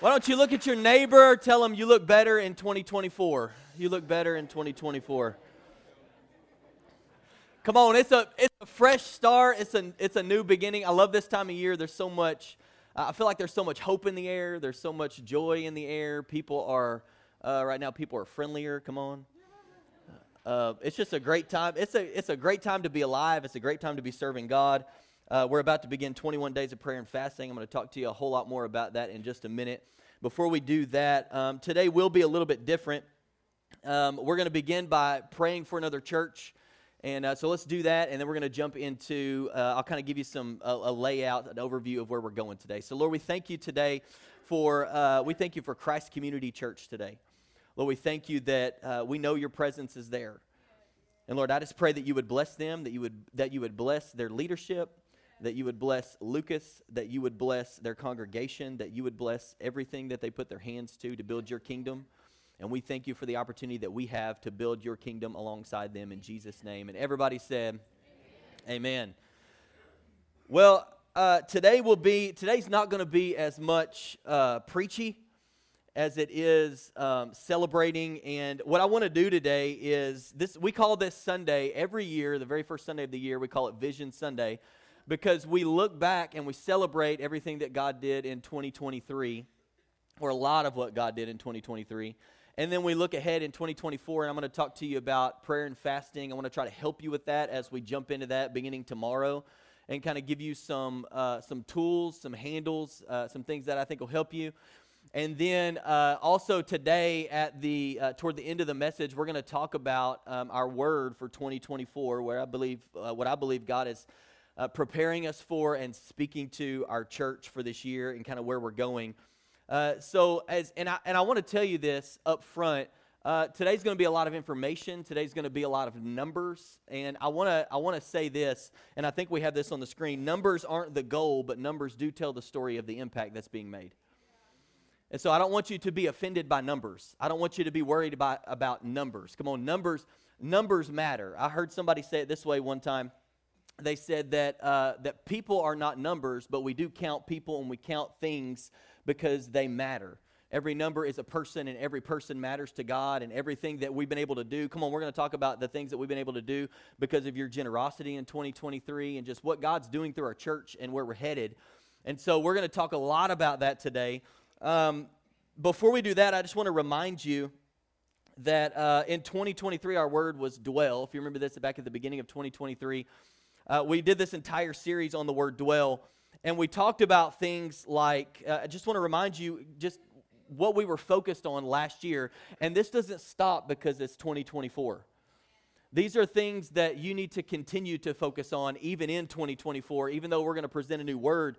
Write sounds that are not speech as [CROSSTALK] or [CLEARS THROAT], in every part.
Why don't you look at your neighbor, tell them you look better in 2024. You look better in 2024. Come on, it's a it's a fresh start. It's a it's a new beginning. I love this time of year. There's so much. I feel like there's so much hope in the air. There's so much joy in the air. People are uh, right now. People are friendlier. Come on. Uh, it's just a great time. It's a it's a great time to be alive. It's a great time to be serving God. Uh, we're about to begin 21 days of prayer and fasting. I'm going to talk to you a whole lot more about that in just a minute. Before we do that, um, today will be a little bit different. Um, we're going to begin by praying for another church. And uh, so let's do that, and then we're going to jump into. Uh, I'll kind of give you some a, a, layout, an overview of where we're going today. So, Lord, we thank you today for uh, we thank you for Christ Community Church today. Lord, we thank you that uh, we know your presence is there, and Lord, I just pray that you would bless them, that you would that you would bless their leadership, that you would bless Lucas, that you would bless their congregation, that you would bless everything that they put their hands to to build your kingdom. And we thank you for the opportunity that we have to build your kingdom alongside them in Jesus' name. And everybody said, Amen. Amen. Well, uh, today will be, today's not going to be as much uh, preachy as it is um, celebrating. And what I want to do today is this, we call this Sunday every year, the very first Sunday of the year, we call it Vision Sunday because we look back and we celebrate everything that God did in 2023, or a lot of what God did in 2023. And then we look ahead in 2024, and I'm going to talk to you about prayer and fasting. I want to try to help you with that as we jump into that beginning tomorrow and kind of give you some, uh, some tools, some handles, uh, some things that I think will help you. And then uh, also today, at the uh, toward the end of the message, we're going to talk about um, our word for 2024, where I believe uh, what I believe God has uh, preparing us for and speaking to our church for this year and kind of where we're going. Uh, so, as and I and I want to tell you this up front. Uh, today's going to be a lot of information. Today's going to be a lot of numbers, and I want to I want to say this, and I think we have this on the screen. Numbers aren't the goal, but numbers do tell the story of the impact that's being made. And so I don't want you to be offended by numbers. I don't want you to be worried about, about numbers. Come on, numbers numbers matter. I heard somebody say it this way one time they said that, uh, that people are not numbers, but we do count people and we count things because they matter. Every number is a person, and every person matters to God, and everything that we've been able to do. Come on, we're going to talk about the things that we've been able to do because of your generosity in 2023 and just what God's doing through our church and where we're headed. And so, we're going to talk a lot about that today. Um, before we do that, I just want to remind you that uh, in 2023, our word was dwell. If you remember this back at the beginning of 2023, uh, we did this entire series on the word dwell, and we talked about things like, uh, I just want to remind you just what we were focused on last year. And this doesn't stop because it's 2024. These are things that you need to continue to focus on even in 2024, even though we're going to present a new word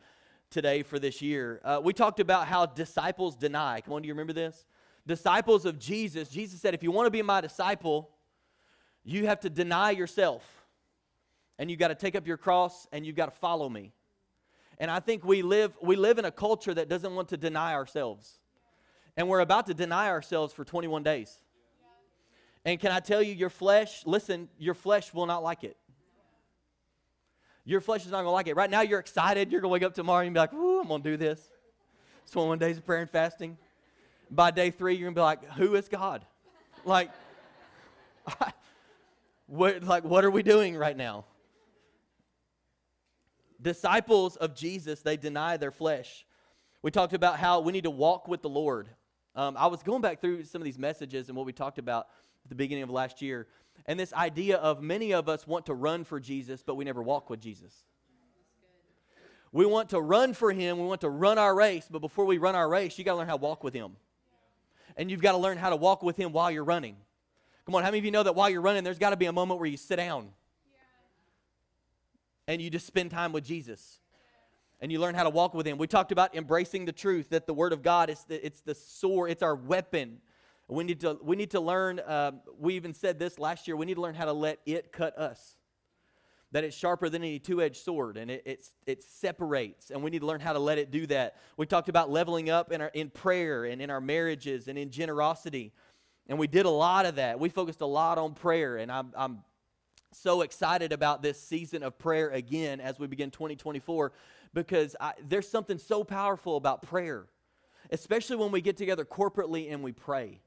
today for this year. Uh, we talked about how disciples deny. Come on, do you remember this? Disciples of Jesus, Jesus said, if you want to be my disciple, you have to deny yourself and you've got to take up your cross and you've got to follow me. And I think we live, we live in a culture that doesn't want to deny ourselves. And we're about to deny ourselves for 21 days. And can I tell you, your flesh, listen, your flesh will not like it. Your flesh is not going to like it. Right now, you're excited. You're going to wake up tomorrow and be like, whoo, I'm going to do this. 21 days of prayer and fasting. By day three, you're going to be like, who is God? Like, [LAUGHS] what, like, what are we doing right now? Disciples of Jesus, they deny their flesh. We talked about how we need to walk with the Lord. Um, I was going back through some of these messages and what we talked about at the beginning of last year, and this idea of many of us want to run for Jesus, but we never walk with Jesus. We want to run for Him, we want to run our race, but before we run our race, you got to learn how to walk with Him. And you've got to learn how to walk with Him while you're running. Come on, how many of you know that while you're running, there's got to be a moment where you sit down and you just spend time with Jesus. and you learn how to walk with him. We talked about embracing the truth that the word of God is the, it's the sword, it's our weapon. We need to we need to learn. Uh, we even said this last year. We need to learn how to let it cut us. That it's sharper than any two-edged sword, and it it's, it separates. And we need to learn how to let it do that. We talked about leveling up in our in prayer and in our marriages and in generosity, and we did a lot of that. We focused a lot on prayer, and I'm I'm so excited about this season of prayer again as we begin 2024 because I, there's something so powerful about prayer, especially when we get together corporately and we pray.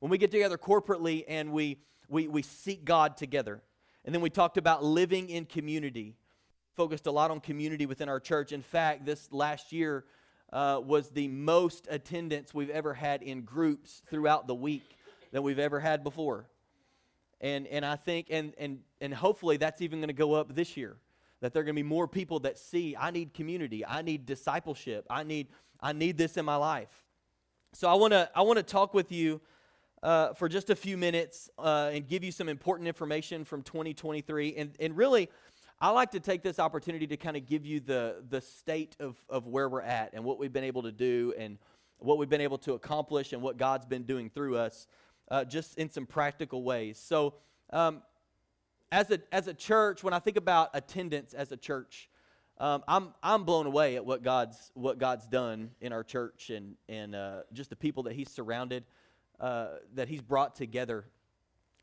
When we get together corporately and we, we, we seek God together. And then we talked about living in community, focused a lot on community within our church. In fact, this last year uh, was the most attendance we've ever had in groups throughout the week than we've ever had before. And, and I think, and, and, and hopefully that's even going to go up this year. That there are going to be more people that see, I need community, I need discipleship, I need, I need this in my life. So I want to I want to talk with you uh, for just a few minutes uh, and give you some important information from 2023. And, and really, I like to take this opportunity to kind of give you the, the state of, of where we're at and what we've been able to do and what we've been able to accomplish and what God's been doing through us, uh, just in some practical ways. So, um, as, a, as a church, when I think about attendance as a church, um, I'm, I'm blown away at what God's, what God's done in our church and, and uh, just the people that He's surrounded uh, that he's brought together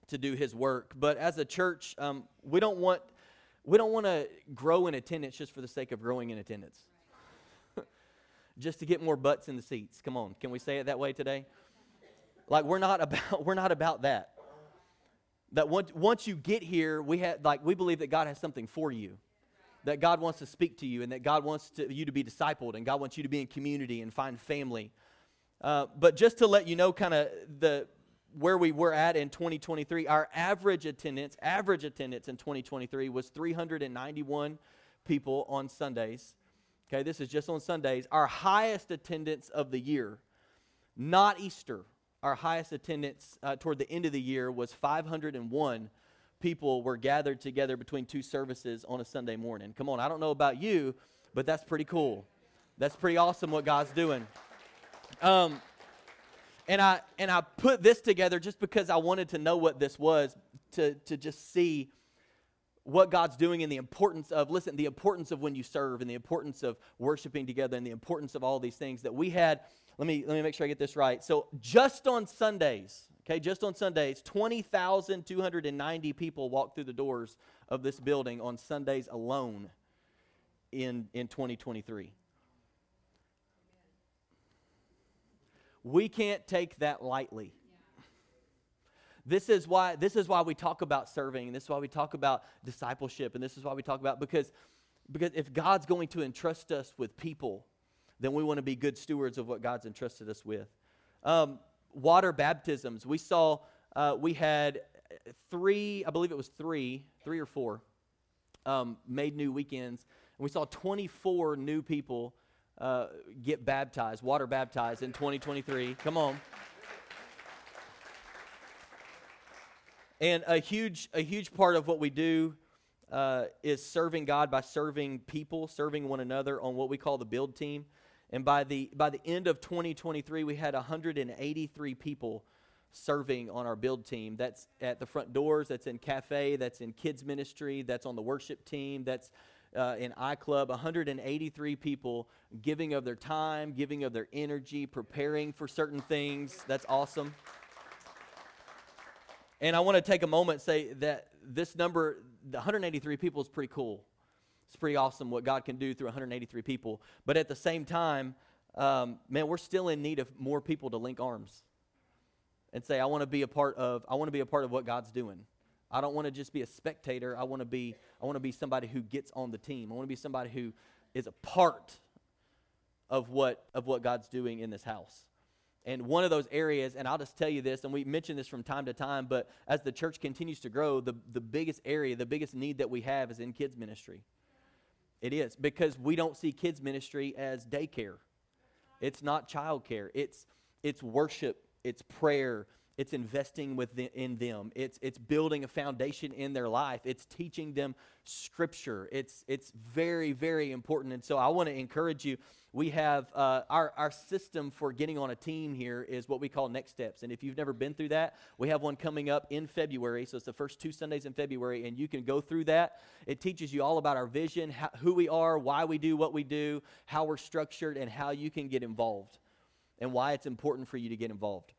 to do his work. But as a church, um, we don't want we don't want to grow in attendance just for the sake of growing in attendance. [LAUGHS] just to get more butts in the seats. Come on, can we say it that way today? Like we're not [LAUGHS] about we're not about that. That once once you get here, we have like we believe that God has something for you. That God wants to speak to you and that God wants to, you to be discipled and God wants you to be in community and find family uh, but just to let you know, kind of the where we were at in 2023, our average attendance, average attendance in 2023 was 391 people on Sundays. Okay, this is just on Sundays. Our highest attendance of the year, not Easter, our highest attendance uh, toward the end of the year was 501 people were gathered together between two services on a Sunday morning. Come on, I don't know about you, but that's pretty cool. That's pretty awesome what God's doing. Um, and I and I put this together just because I wanted to know what this was to to just see what God's doing and the importance of listen the importance of when you serve and the importance of worshiping together and the importance of all these things that we had let me let me make sure I get this right. So just on Sundays, okay, just on Sundays, 20,290 people walked through the doors of this building on Sundays alone in in 2023. We can't take that lightly. This is why this is why we talk about serving, and this is why we talk about discipleship, and this is why we talk about because because if God's going to entrust us with people, then we want to be good stewards of what God's entrusted us with. Um, water baptisms. We saw uh, we had three, I believe it was three, three or four, um, made new weekends, and we saw 24 new people uh, get baptized, water baptized in 2023. Come on. And a huge, a huge part of what we do uh, is serving God by serving people, serving one another on what we call the build team. And by the by the end of 2023, we had 183 people serving on our build team. That's at the front doors. That's in cafe. That's in kids ministry. That's on the worship team. That's uh, in iClub, 183 people giving of their time, giving of their energy, preparing for certain things. That's awesome. And I want to take a moment and say that this number, the 183 people, is pretty cool. It's pretty awesome what God can do through 183 people. But at the same time, um, man, we're still in need of more people to link arms and say, I want to be a part of, I want to be a part of what God's doing. I don't want to just be a spectator. I want to be I want to be somebody who gets on the team. I want to be somebody who is a part of what of what God's doing in this house. And one of those areas, and I'll just tell you this, and we mention this from time to time, but as the church continues to grow, the, the biggest area, the biggest need that we have is in kids' ministry. It is, because we don't see kids' ministry as daycare. It's not childcare. It's it's worship, it's prayer, it's investing with the, in them. It's it's building a foundation in their life. It's teaching them scripture. It's it's very very important. And so I want to encourage you. We have uh, our our system for getting on a team here is what we call next steps. And if you've never been through that, we have one coming up in February. So it's the first two Sundays in February, and you can go through that. It teaches you all about our vision, how, who we are, why we do what we do, how we're structured, and how you can get involved, and why it's important for you to get involved.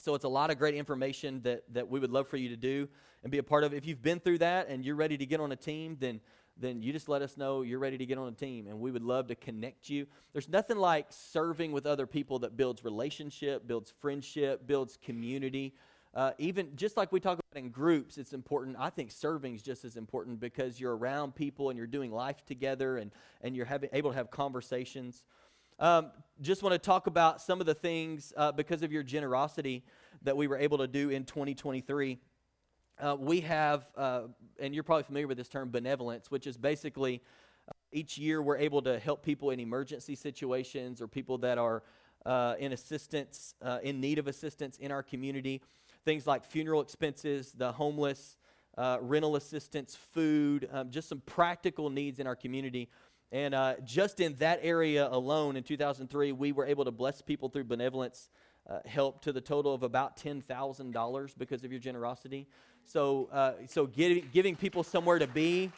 So it's a lot of great information that, that we would love for you to do and be a part of. If you've been through that and you're ready to get on a team, then then you just let us know you're ready to get on a team and we would love to connect you. There's nothing like serving with other people that builds relationship, builds friendship, builds community. Uh, even just like we talk about in groups, it's important. I think serving is just as important because you're around people and you're doing life together and, and you're having, able to have conversations. Um, just want to talk about some of the things uh, because of your generosity that we were able to do in 2023. Uh, we have, uh, and you're probably familiar with this term, benevolence, which is basically uh, each year we're able to help people in emergency situations or people that are uh, in assistance, uh, in need of assistance in our community. Things like funeral expenses, the homeless, rental assistance, food, um, just some practical needs in our community and uh, just in that area alone in 2003, we were able to bless people through benevolence uh, help to the total of about $10,000 because of your generosity. So, uh, so giving, giving people somewhere to be,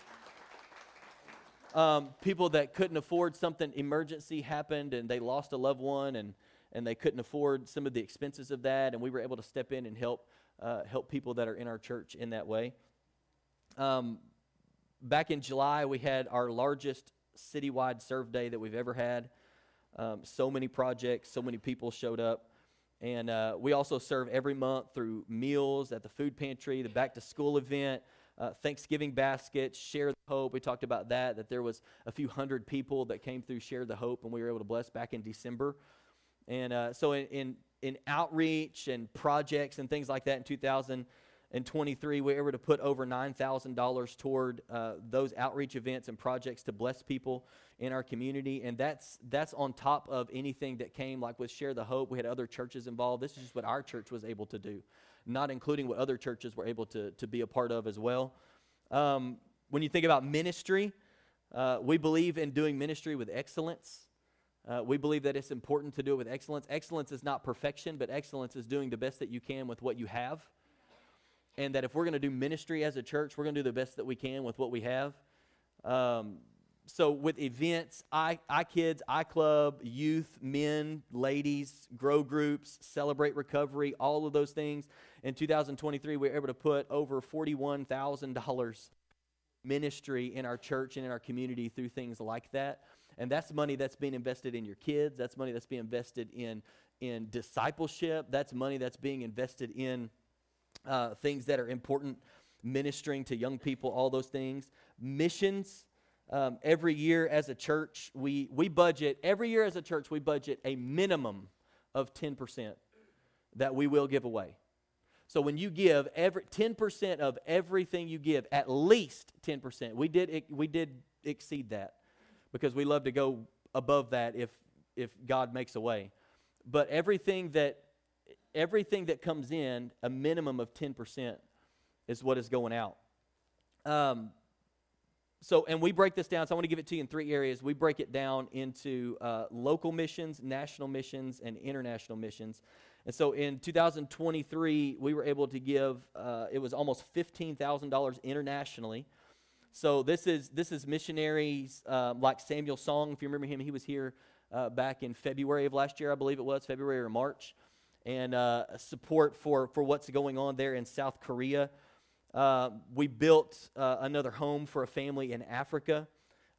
um, people that couldn't afford something, emergency happened and they lost a loved one and, and they couldn't afford some of the expenses of that, and we were able to step in and help, uh, help people that are in our church in that way. Um, back in July, we had our largest citywide serve day that we've ever had. Um, so many projects, so many people showed up. And uh, we also serve every month through meals at the food pantry, the back to school event, uh, Thanksgiving baskets, Share the Hope. We talked about that, that there was a few hundred people that came through Share the Hope, and we were able to bless back in December. And uh, so in, in, in outreach and projects and things like that in 2000, in 23, we were able to put over $9,000 toward uh, those outreach events and projects to bless people in our community. And that's, that's on top of anything that came, like with Share the Hope. We had other churches involved. This is just what our church was able to do, not including what other churches were able to, to be a part of as well. Um, when you think about ministry, uh, we believe in doing ministry with excellence. Uh, we believe that it's important to do it with excellence. Excellence is not perfection, but excellence is doing the best that you can with what you have and that if we're going to do ministry as a church, we're going to do the best that we can with what we have. Um, so with events, I, I Kids, I Club, youth, men, ladies, grow groups, celebrate recovery, all of those things. In 2023, we were able to put over $41,000 ministry in our church and in our community through things like that. And that's money that's being invested in your kids. That's money that's being invested in, in discipleship. That's money that's being invested in uh, things that are important, ministering to young people, all those things. Missions. Um, every year as a church, we, we budget, every year as a church, we budget a minimum of 10% that we will give away. So when you give every 10% of everything you give, at least 10%. We did we did exceed that because we love to go above that if if God makes a way. But everything that everything that comes in, a minimum of 10% is what is going out. Um, so, and we break this down. So, I want to give it to you in three areas. We break it down into uh, local missions, national missions, and international missions. And so, in 2023, we were able to give uh, it was almost $15,000 internationally. So, this is this is missionaries uh, like Samuel Song. If you remember him, he was here uh, back in February of last year, I believe it was February or March and uh, support for, for what's going on there in South Korea. Uh, we built uh, another home for a family in Africa.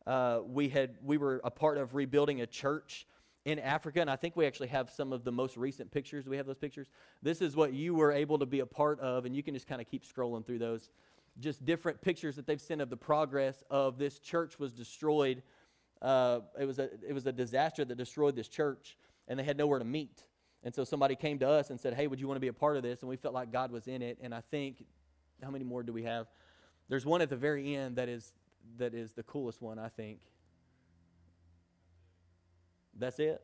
Uh, we, had, we were a part of rebuilding a church in Africa, and I think we actually have some of the most recent pictures. Do we have those pictures? This is what you were able to be a part of, and you can just kind of keep scrolling through those. Just different pictures that they've sent of the progress of this church was destroyed. Uh, it, was a, it was a disaster that destroyed this church, and they had nowhere to meet. And so somebody came to us and said, Hey, would you want to be a part of this? And we felt like God was in it. And I think, how many more do we have? There's one at the very end that is that is the coolest one, I think. That's it.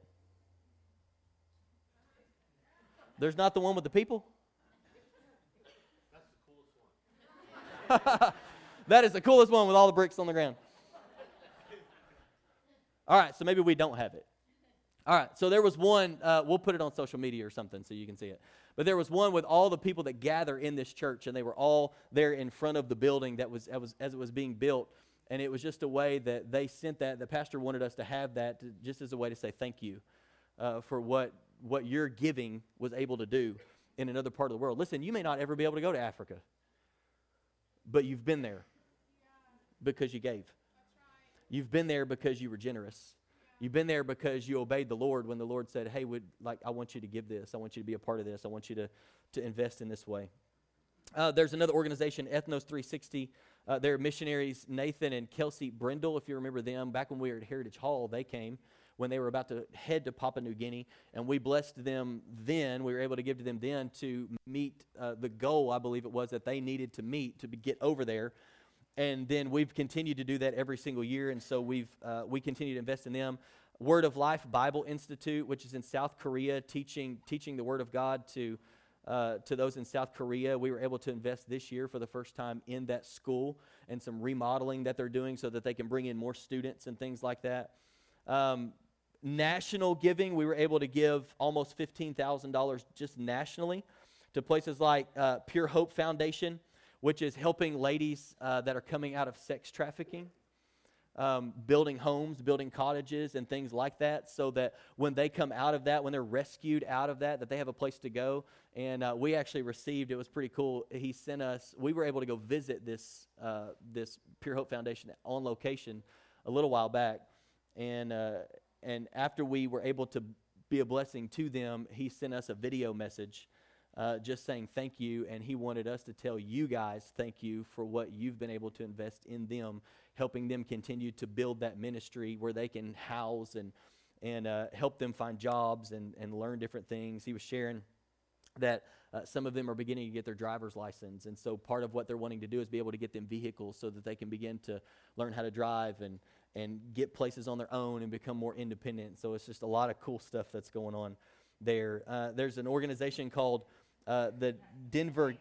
There's not the one with the people. That's the coolest one. that is the coolest one with all the bricks on the ground. All right, so maybe we don't have it. All right, so there was one, uh, we'll put it on social media or something so you can see it. But there was one with all the people that gather in this church, and they were all there in front of the building that was, that was as it was being built. And it was just a way that they sent that. The pastor wanted us to have that to, just as a way to say thank you uh, for what, what your giving was able to do in another part of the world. Listen, you may not ever be able to go to Africa, but you've been there because you gave. You've been there because you were generous. You've been there because you obeyed the Lord when the Lord said, "Hey, would like I want you to give this. I want you to be a part of this. I want you to to invest in this way." Uh, there's another organization, Ethnos 360. Uh, they're missionaries, Nathan and Kelsey Brindle. If you remember them, back when we were at Heritage Hall, they came when they were about to head to Papua New Guinea, and we blessed them then. We were able to give to them then to meet uh, the goal, I believe it was, that they needed to meet to be, get over there and then we've continued to do that every single year. And so we've uh, we continue to invest in them. Word of life bible institute which is in south korea teaching teaching the word of god to uh, to those in south korea. We were able to invest this year for the first time in that school and some remodeling that they're doing so that they can bring in more students and things like that. Um, national giving we were able to give almost $15000 just nationally to places like uh, pure hope foundation which is helping ladies uh, that are coming out of sex trafficking. Um, building homes, building cottages, and things like that, so that when they come out of that, when they're rescued out of that, that they have a place to go. And uh, we actually received; it was pretty cool. He sent us. We were able to go visit this uh, this Pure Hope Foundation on location a little while back, and uh, and after we were able to be a blessing to them, he sent us a video message uh, just saying thank you, and he wanted us to tell you guys thank you for what you've been able to invest in them, helping them continue to build that ministry where they can house and and uh, help them find jobs and, and learn different things. He was sharing that uh, some of them are beginning to get their driver's license. And so part of what they're wanting to do is be able to get them vehicles so that they can begin to learn how to drive and, and get places on their own and become more independent. So it's just a lot of cool stuff that's going on there. Uh, there's an organization called uh, the Denver.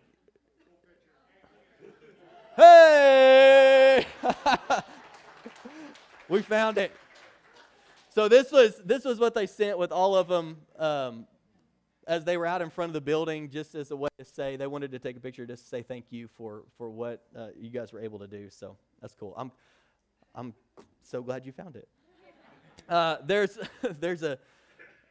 Hey! [LAUGHS] we found it. So this was this was what they sent with all of them um, as they were out in front of the building, just as a way to say they wanted to take a picture, just to say thank you for for what uh, you guys were able to do. So that's cool. I'm I'm so glad you found it. Uh, there's [LAUGHS] there's a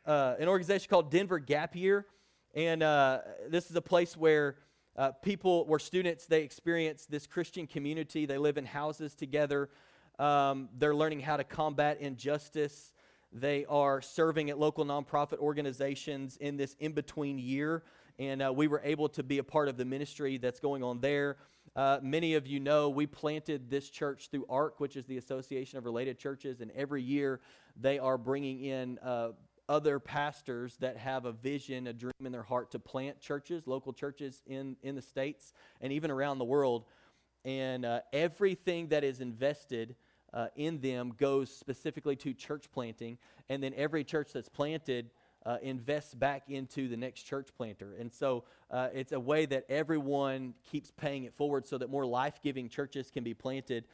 uh, an organization called Denver Gap Year and uh, this is a place where uh, people, where students, they experience this Christian community. They live in houses together. Um, they're learning how to combat injustice. They are serving at local nonprofit organizations in this in between year. And uh, we were able to be a part of the ministry that's going on there. Uh, many of you know we planted this church through ARC, which is the Association of Related Churches, and every year they are bringing in uh, other pastors that have a vision, a dream in their heart to plant churches, local churches in, in the States and even around the world. And uh, everything that is invested uh, in them goes specifically to church planting. And then every church that's planted uh, invests back into the next church planter. And so uh, it's a way that everyone keeps paying it forward so that more life giving churches can be planted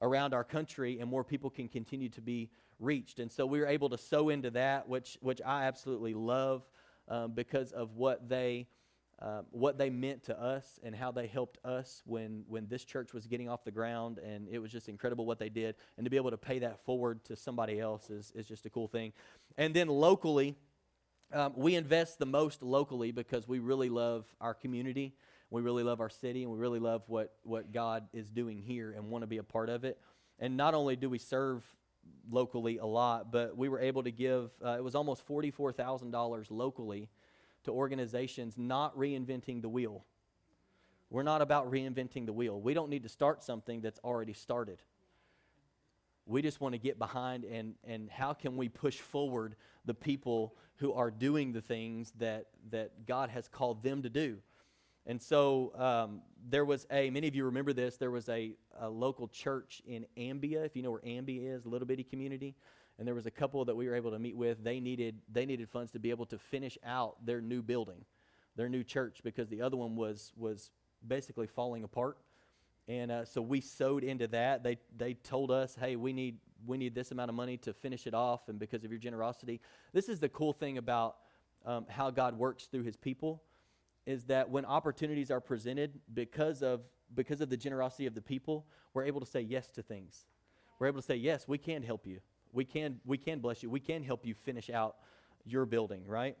around our country and more people can continue to be reached. And so we were able to sow into that, which, which I absolutely love um, because of what they, uh, what they meant to us and how they helped us when, when this church was getting off the ground. And it was just incredible what they did. And to be able to pay that forward to somebody else is, is just a cool thing. And then locally, um, we invest the most locally because we really love our community. We really love our city and we really love what, what God is doing here and want to be a part of it. And not only do we serve locally a lot, but we were able to give, uh, it was almost $44,000 locally to organizations not reinventing the wheel. We're not about reinventing the wheel. We don't need to start something that's already started. We just want to get behind and, and how can we push forward the people who are doing the things that, that God has called them to do. And so um, there was a, many of you remember this, there was a, a, local church in Ambia, if you know where Ambia is, little bitty community. And there was a couple that we were able to meet with. They needed, they needed funds to be able to finish out their new building, their new church, because the other one was, was basically falling apart. And uh, so we sewed into that. They, they told us, hey, we need, we need this amount of money to finish it off, and because of your generosity. This is the cool thing about um, how God works through his people is that when opportunities are presented because of because of the generosity of the people we're able to say yes to things. We're able to say yes we can help you. We can we can bless you. We can help you finish out your building right?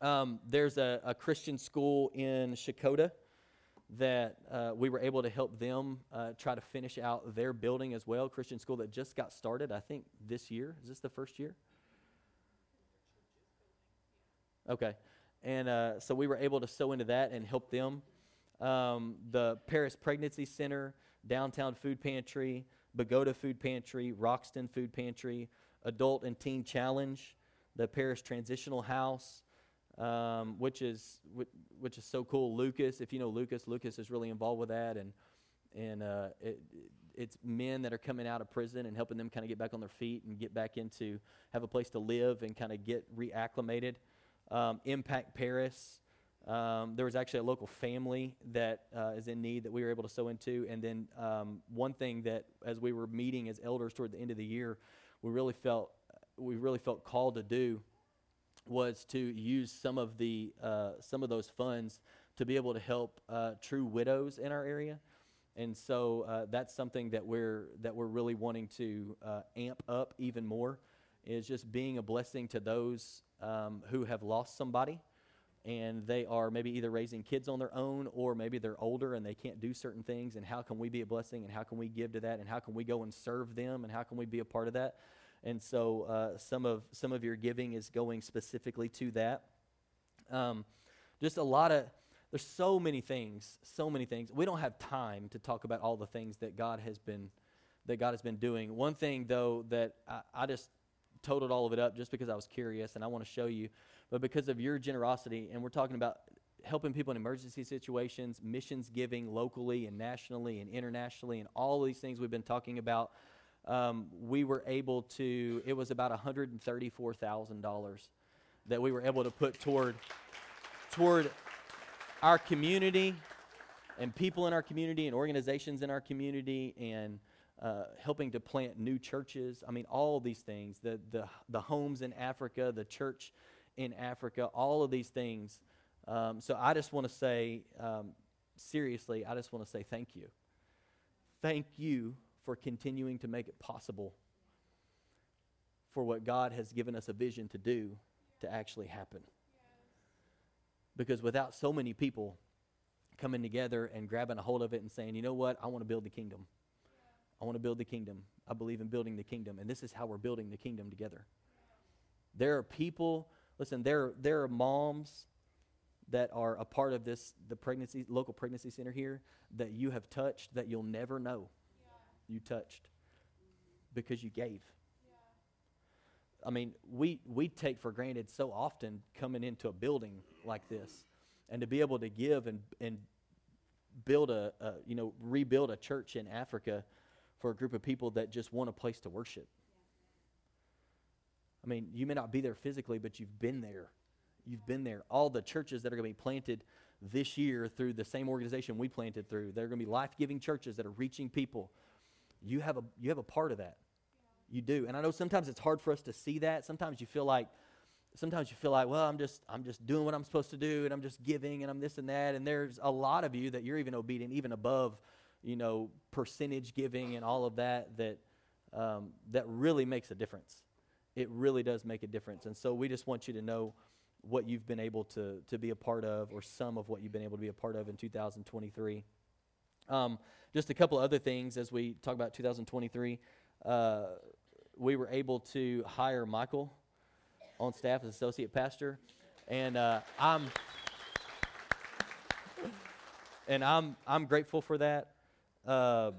Um, there's a, a, christian school in Chicota that uh, we were able to help them uh, try to finish out their building as well. Christian school that just got started i think this year. Is this the first year? Okay and uh, so we were able to sow into that and help them. Um, the Paris Pregnancy Center, Downtown Food Pantry, Bogata Food Pantry, Roxton Food Pantry, Adult and Teen Challenge, the Paris Transitional House, um, which is which is so cool. Lucas, if you know Lucas, Lucas is really involved with that, and and uh, it, it's men that are coming out of prison and helping them kind of get back on their feet and get back into have a place to live and kind of get reacclimated um, Impact Paris. Um, there was actually a local family that uh, is in need that we were able to sow into. And then um, one thing that, as we were meeting as elders toward the end of the year, we really felt we really felt called to do was to use some of the uh, some of those funds to be able to help uh, true widows in our area. And so uh, that's something that we're that we're really wanting to uh, amp up even more is just being a blessing to those um, who have lost somebody. And they are maybe either raising kids on their own or maybe they're older and they can't do certain things. And how can we be a blessing? And how can we give to that? And how can we go and serve them? And how can we be a part of that? And so uh, some of some of your giving is going specifically to that. Um, just a lot of there's so many things so many things. We don't have time to talk about all the things that god has been that god has been doing. One thing though that I, I just totaled all of it up just because I was curious and I want to show you, but because of your generosity, and we're talking about helping people in emergency situations, missions giving locally and nationally and internationally, and all these things we've been talking about. Um, we were able to, it was about $134,000 that we were able to put toward, toward our community and people in our community and organizations in our community and uh, helping to plant new churches. I mean, all these things the, the, the homes in Africa, the church in Africa, all of these things. Um, so I just want to say, um, seriously, I just want to say thank you. Thank you for continuing to make it possible for what God has given us a vision to do to actually happen. Because without so many people coming together and grabbing a hold of it and saying, you know what, I want to build the kingdom. I want to build the kingdom. I believe in building the kingdom. And this is how we're building the kingdom together. There are people, listen, there, there are moms that are a part of this, the pregnancy, local pregnancy center here, that you have touched that you'll never know yeah. you touched because you gave. Yeah. I mean, we, we take for granted so often coming into a building like this and to be able to give and, and build a, a you know, rebuild a church in Africa for a group of people that just want a place to worship. I mean, you may not be there physically, but you've been there. You've been there. All the churches that are going to be planted this year through the same organization we planted through, they're going to be life giving churches that are reaching people. You have, a, you have a part of that. You do. And I know sometimes it's hard for us to see that. Sometimes you feel like, sometimes you feel like, well, I'm just, I'm just doing what I'm supposed to do, and I'm just giving, and I'm this and that. And there's a lot of you that you're even obedient, even above you know, percentage giving and all of that that um, that really makes a difference. It really does make a difference. And so we just want you to know what you've been able to to be a part of, or some of what you've been able to be a part of in 2023. Um, just a couple other things as we talk about 2023. Uh, we were able to hire Michael on staff as associate pastor, and uh, I'm and I'm I'm grateful for that. Uh,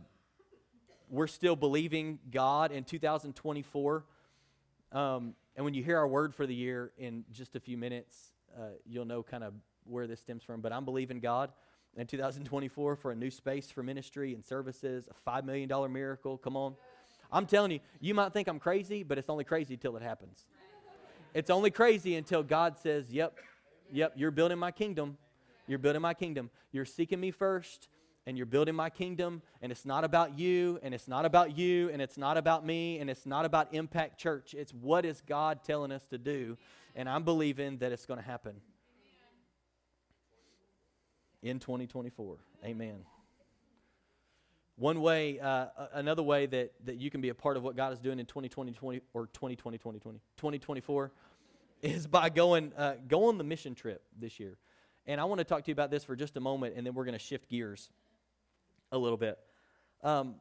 we're still believing God in 2024. Um, and when you hear our word for the year in just a few minutes, uh, you'll know kind of where this stems from. But I'm believing God in 2024 for a new space for ministry and services, a $5 million miracle. Come on. I'm telling you, you might think I'm crazy, but it's only crazy until it happens. It's only crazy until God says, Yep, yep, you're building my kingdom. You're building my kingdom. You're seeking me first and you're building my kingdom, and it's not about you, and it's not about you, and it's not about me, and it's not about Impact Church. It's what is God telling us to do, and I'm believing that it's going to happen in 2024. Amen. One way, uh, another way that, that you can be a part of what God is doing in 2020, 20, or 2020, 2020, 2024 is by going, uh, go on the mission trip this year. And I want to talk to you about this for just a moment, and then we're going to shift gears a little bit. Um,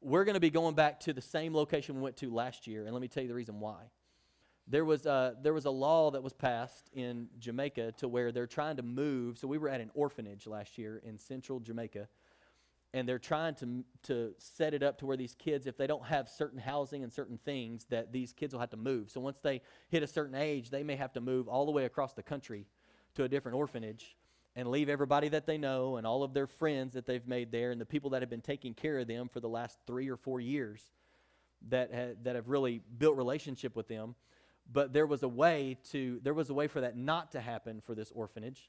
we're going to be going back to the same location we went to last year, and let me tell you the reason why. There was, a, there was a law that was passed in Jamaica to where they're trying to move. So we were at an orphanage last year in central Jamaica, and they're trying to, to set it up to where these kids, if they don't have certain housing and certain things, that these kids will have to move. So once they hit a certain age, they may have to move all the way across the country to a different orphanage and leave everybody that they know and all of their friends that they've made there and the people that have been taking care of them for the last three or four years that, ha- that have really built relationship with them. But there was a way to there was a way for that not to happen for this orphanage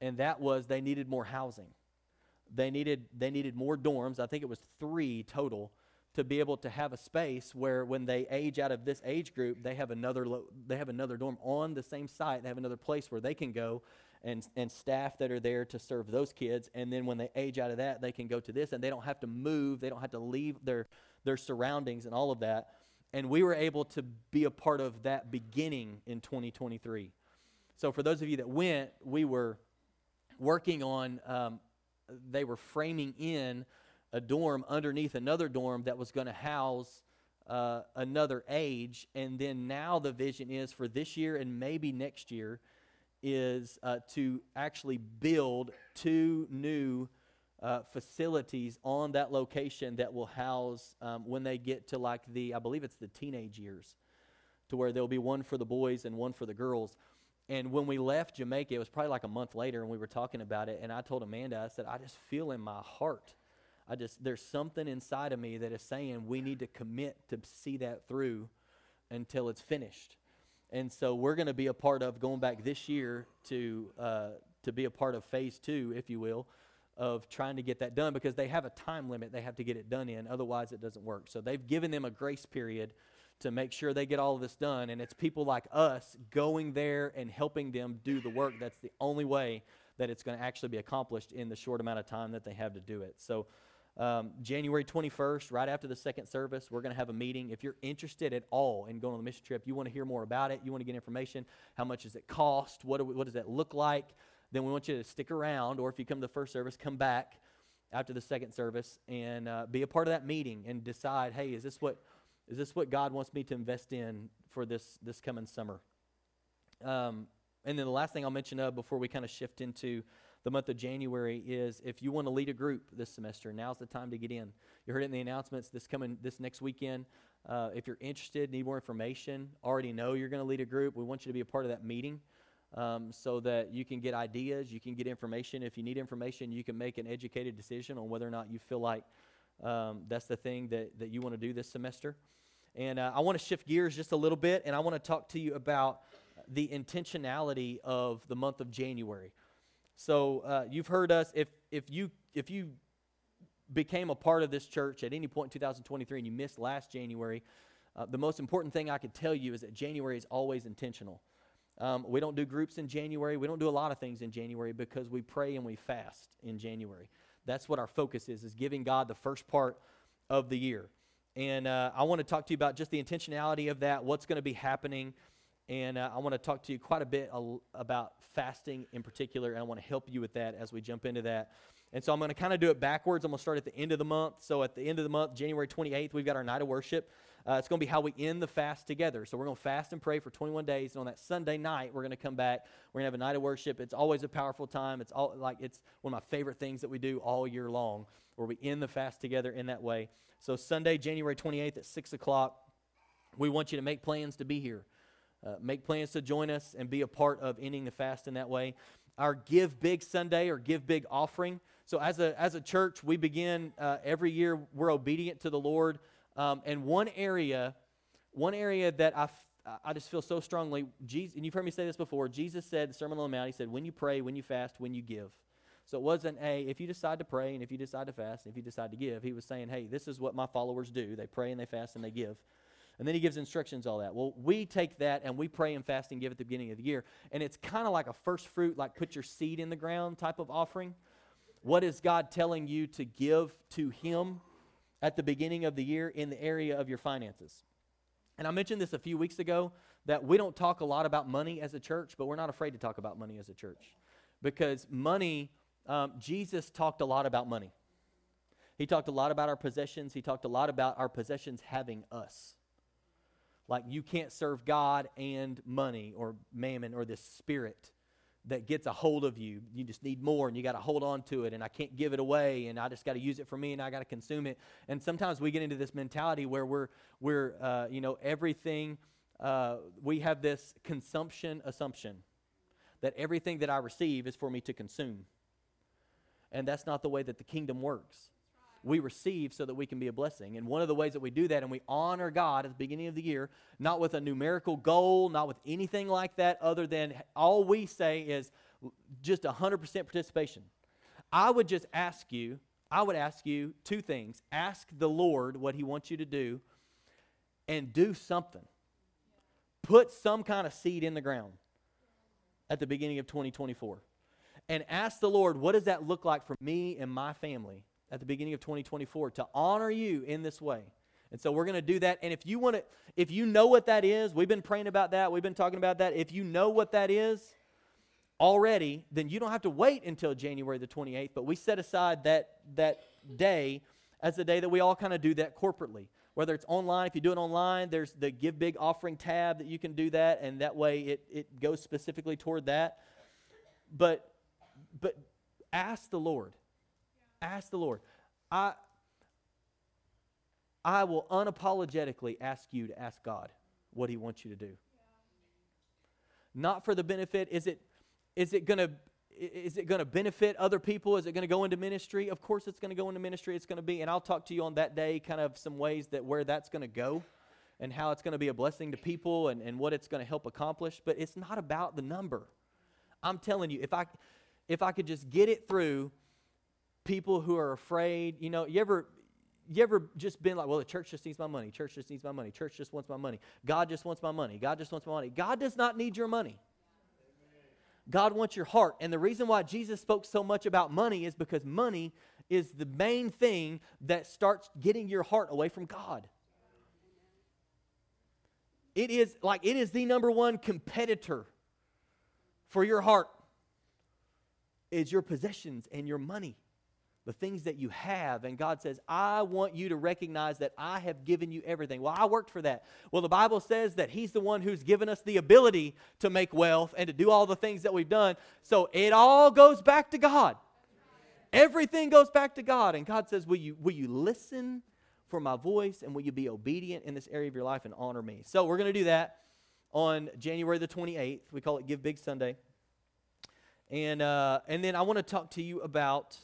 and that was they needed more housing. They needed they needed more dorms. I think it was three total to be able to have a space where when they age out of this age group they have another lo- they have another dorm on the same site. They have another place where they can go and, and staff that are there to serve those kids. And then when they age out of that they can go to this and they don't have to move. They don't have to leave their their surroundings and all of that. And we were able to be a part of that beginning in 2023 so for those of you that went we were working on um, they were framing in a dorm underneath another dorm that was going to house uh, another age. And then now the vision is for this year and maybe next year is uh, to actually build two new uh, facilities on that location that will house um, when they get to like the, I believe it's the teenage years, to where there'll be one for the boys and one for the girls. And when we left Jamaica, it was probably like a month later, and we were talking about it. And I told Amanda, I said, I just feel in my heart I just, there's something inside of me that is saying we need to commit to see that through until it's finished. And so we're going to be a part of going back this year to, uh, to be a part of phase two, if you will, of trying to get that done because they have a time limit they have to get it done in. Otherwise, it doesn't work. So they've given them a grace period to make sure they get all of this done. And it's people like us going there and helping them do the work. That's the only way that it's going to actually be accomplished in the short amount of time that they have to do it. So um, January 21st, right after the second service, we're going to have a meeting. If you're interested at all in going on the mission trip, you want to hear more about it, you want to get information, how much does it cost, what, we, what does that look like, then we want you to stick around, or if you come to the first service, come back after the second service and uh, be a part of that meeting and decide, hey, is this what is this what God wants me to invest in for this this coming summer? Um, and then the last thing I'll mention uh, before we kind of shift into the month of January is if you want to lead a group this semester, now's the time to get in. You heard it in the announcements this coming this next weekend. Uh, if you're interested, need more information, already know you're going to lead a group, we want you to be a part of that meeting um, so that you can get ideas, you can get information. If you need information, you can make an educated decision on whether or not you feel like um, that's the thing that, that you want to do this semester. And uh, I want to shift gears just a little bit, and I want to talk to you about the intentionality of the month of January. So uh, you've heard us. If if you if you became a part of this church at any point in 2023 and you missed last January, uh, the most important thing I could tell you is that January is always intentional. Um, we don't do groups in January. We don't do a lot of things in January because we pray and we fast in January. That's what our focus is: is giving God the first part of the year. And uh, I want to talk to you about just the intentionality of that. What's going to be happening and uh, I want to talk to you quite a bit al- about fasting in particular, and I want to help you with that as we jump into that. And so I'm going to kind of do it backwards. I'm going to start at the end of the month. So at the end of the month, January 28th, we've got our night of worship. Uh, it's going to be how we end the fast together. So we're going to fast and pray for 21 days, and on that Sunday night, we're going to come back. We're going to have a night of worship. It's always a powerful time. It's all like it's one of my favorite things that we do all year long, where we end the fast together in that way. So Sunday, January 28th at six o'clock, we want you to make plans to be here. Uh, make plans to join us and be a part of ending the fast in that way. Our Give Big Sunday or Give Big offering. So, as a, as a church, we begin uh, every year, we're obedient to the Lord. Um, and one area, one area that I, f- I just feel so strongly, Jesus, and you've heard me say this before, Jesus said, the Sermon on the Mount, he said, when you pray, when you fast, when you give. So it wasn't a, if you decide to pray and if you decide to fast and if you decide to give, he was saying, hey, this is what my followers do. They pray and they fast and they give. And then he gives instructions, all that. Well, we take that and we pray and fast and give at the beginning of the year. And it's kind of like a first fruit, like put your seed in the ground type of offering. What is God telling you to give to him at the beginning of the year in the area of your finances? And I mentioned this a few weeks ago that we don't talk a lot about money as a church, but we're not afraid to talk about money as a church. Because money, um, Jesus talked a lot about money. He talked a lot about our possessions. He talked a lot about our possessions having us. Like you can't serve God and money or mammon or this spirit that gets a hold of you. You just need more and you got to hold on to it and I can't give it away and I just got to use it for me and I got to consume it. And sometimes we get into this mentality where we're we're uh, you know everything uh, we have this consumption assumption that everything that I receive is for me to consume. And that's not the way that the kingdom works. We receive so that we can be a blessing. And one of the ways that we do that, and we honor God at the beginning of the year, not with a numerical goal, not with anything like that, other than all we say is just 100% participation. I would just ask you, I would ask you two things. Ask the Lord what He wants you to do, and do something. Put some kind of seed in the ground at the beginning of 2024 and ask the Lord, what does that look like for me and my family at the beginning of 2024 to honor you in this way? And so we're going to do that. And if you want to, if you know what that is, we've been praying about that, we've been talking about that. If you know what that is already, then you don't have to wait until January the 28th. But we set aside that that day as the day that we all kind of do that corporately. Whether it's online, if you do it online, there's the Give Big offering tab that you can do that, and that way it, it goes specifically toward that. But but ask the Lord. Ask the Lord. I I will unapologetically ask you to ask God what He wants you to do. Not for the benefit. Is it is it gonna is it going to benefit other people? Is it going to go into ministry? Of course, it's going to go into ministry. It's going to be, and I'll talk to you on that day, kind of some ways that where that's going to go, and how it's going to be a blessing to people, and, and what it's going to help accomplish. But it's not about the number. I'm telling you, if I if I could just get it through people who are afraid, you know, you ever you ever just been like, well, the church just needs my money. Church just needs my money. Church just wants my money. God just wants my money. God just wants my money. God does not need your money. God wants your heart. And the reason why Jesus spoke so much about money is because money is the main thing that starts getting your heart away from God. It is like it is the number one competitor for your heart is your possessions and your money the things that you have. And God says, I want you to recognize that I have given you everything. Well, I worked for that. Well, the Bible says that He's the one who's given us the ability to make wealth and to do all the things that we've done. So it all goes back to God. Everything goes back to God. And God says, Will you, will you listen for my voice and will you be obedient in this area of your life and honor me? So we're going to do that on January the 28th. We call it Give Big Sunday. And, uh, and then I want to talk to you about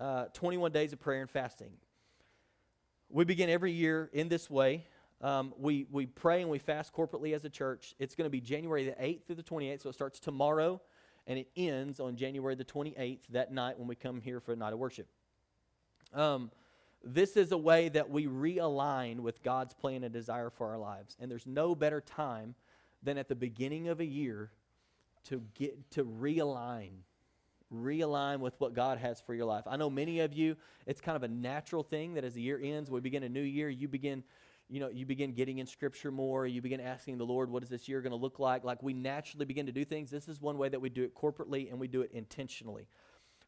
uh, 21 days of prayer and fasting. We begin every year in this way. Um, we, we pray and we fast corporately as a church. It's going to be January the 8th through the 28th, so it starts tomorrow and it ends on January the 28th, that night when we come here for a night of worship. Um, this is a way that we realign with God's plan and desire for our lives. And there's no better time than at the beginning of a year to get to realign realign with what God has for your life. I know many of you, it's kind of a natural thing that as the year ends, we begin a new year, you begin you know, you begin getting in scripture more, you begin asking the Lord, what is this year going to look like? Like we naturally begin to do things. This is one way that we do it corporately and we do it intentionally.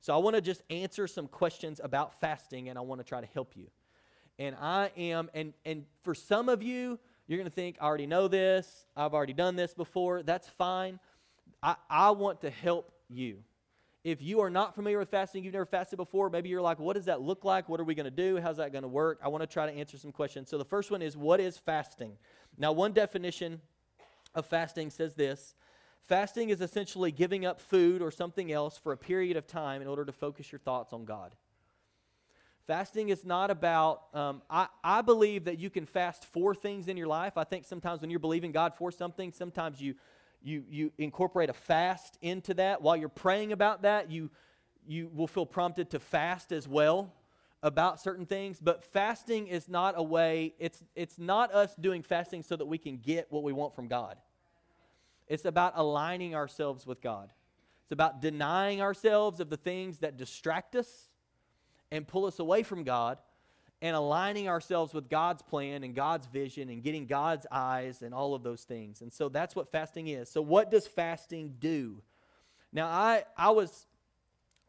So I want to just answer some questions about fasting and I want to try to help you. And I am and and for some of you, you're going to think I already know this. I've already done this before. That's fine. I I want to help you if you are not familiar with fasting, you've never fasted before, maybe you're like, what does that look like? What are we going to do? How's that going to work? I want to try to answer some questions. So the first one is, what is fasting? Now, one definition of fasting says this fasting is essentially giving up food or something else for a period of time in order to focus your thoughts on God. Fasting is not about, um, I, I believe that you can fast for things in your life. I think sometimes when you're believing God for something, sometimes you you, you incorporate a fast into that. While you're praying about that, you, you will feel prompted to fast as well about certain things, but fasting is not a way, it's, it's not us doing fasting so that we can get what we want from God. It's about aligning ourselves with God. It's about denying ourselves of the things that distract us and pull us away from God and aligning ourselves with God's plan and God's vision and getting God's eyes and all of those things. And so that's what fasting is. So, what does fasting do? Now, I, I was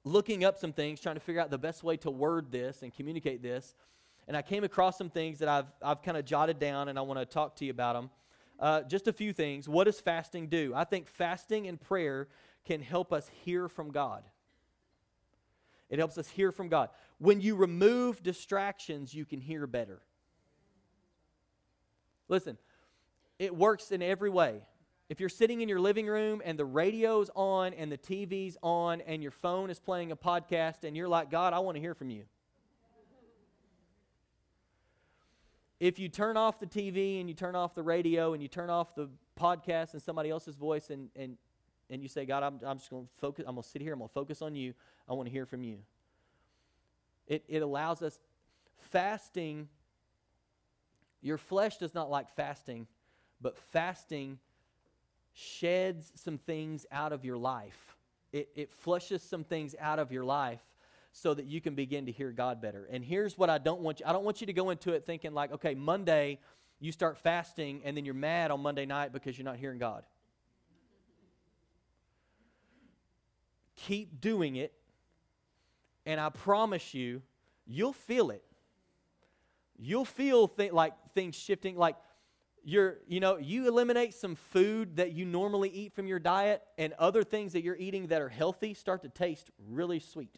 looking up some things, trying to figure out the best way to word this and communicate this. And I came across some things that I've, I've kind of jotted down and I want to talk to you about them. Uh, just a few things. What does fasting do? I think fasting and prayer can help us hear from God. It helps us hear from God. When you remove distractions, you can hear better. Listen, it works in every way. If you're sitting in your living room and the radio's on and the TV's on and your phone is playing a podcast and you're like, God, I want to hear from you. If you turn off the TV and you turn off the radio and you turn off the podcast and somebody else's voice and, and, and you say, God, I'm, I'm just going to focus, I'm going to sit here, I'm going to focus on you, I want to hear from you. It, it allows us, fasting, your flesh does not like fasting, but fasting sheds some things out of your life. It, it flushes some things out of your life so that you can begin to hear God better. And here's what I don't want you I don't want you to go into it thinking like, okay, Monday you start fasting and then you're mad on Monday night because you're not hearing God. Keep doing it, and I promise you, you'll feel it. You'll feel th- like things shifting, like you're, you know, you eliminate some food that you normally eat from your diet, and other things that you're eating that are healthy start to taste really sweet.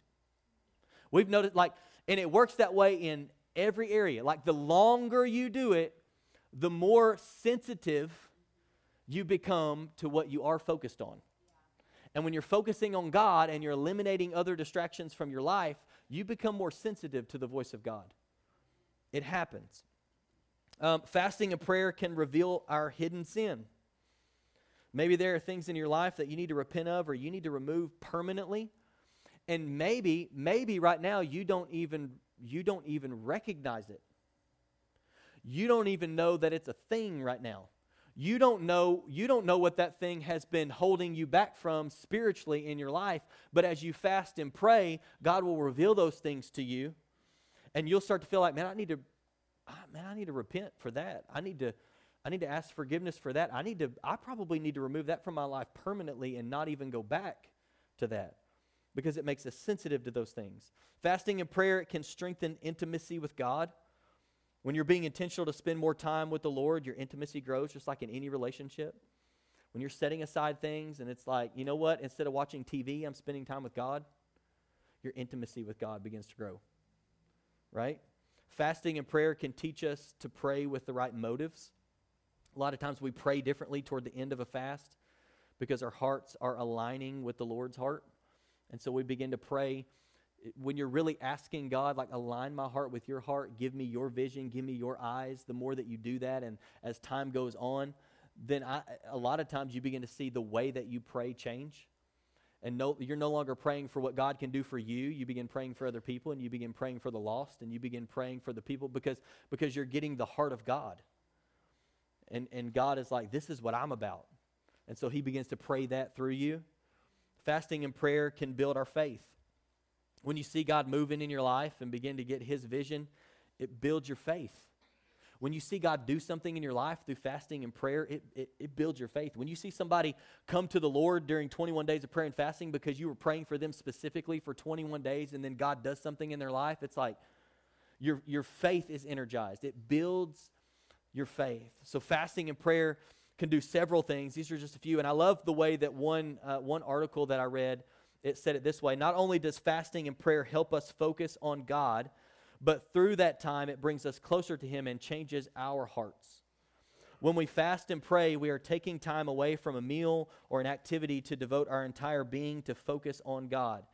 We've noticed, like, and it works that way in every area. Like, the longer you do it, the more sensitive you become to what you are focused on. And when you're focusing on God and you're eliminating other distractions from your life, you become more sensitive to the voice of God. It happens. Um, fasting and prayer can reveal our hidden sin. Maybe there are things in your life that you need to repent of or you need to remove permanently. And maybe, maybe right now you don't even you don't even recognize it. You don't even know that it's a thing right now. You don't know you don't know what that thing has been holding you back from spiritually in your life, but as you fast and pray, God will reveal those things to you. And you'll start to feel like, man, I need to ah, man, I need to repent for that. I need to I need to ask forgiveness for that. I need to I probably need to remove that from my life permanently and not even go back to that because it makes us sensitive to those things. Fasting and prayer it can strengthen intimacy with God. When you're being intentional to spend more time with the Lord, your intimacy grows just like in any relationship. When you're setting aside things and it's like, you know what, instead of watching TV, I'm spending time with God, your intimacy with God begins to grow. Right? Fasting and prayer can teach us to pray with the right motives. A lot of times we pray differently toward the end of a fast because our hearts are aligning with the Lord's heart. And so we begin to pray when you're really asking God, like, align my heart with your heart, give me your vision, give me your eyes, the more that you do that, and as time goes on, then I, a lot of times you begin to see the way that you pray change and no, you're no longer praying for what God can do for you. You begin praying for other people, and you begin praying for the lost, and you begin praying for the people because, because you're getting the heart of God. And, and God is like, this is what I'm about. And so he begins to pray that through you. Fasting and prayer can build our faith. When you see God moving in your life and begin to get his vision, it builds your faith. When you see God do something in your life through fasting and prayer, it, it, it, builds your faith. When you see somebody come to the Lord during 21 days of prayer and fasting because you were praying for them specifically for 21 days and then God does something in their life, it's like your, your faith is energized. It builds your faith. So, fasting and prayer can do several things. These are just a few. And I love the way that one, uh, one article that I read, it said it this way Not only does fasting and prayer help us focus on God, but through that time, it brings us closer to Him and changes our hearts. When we fast and pray, we are taking time away from a meal or an activity to devote our entire being to focus on God.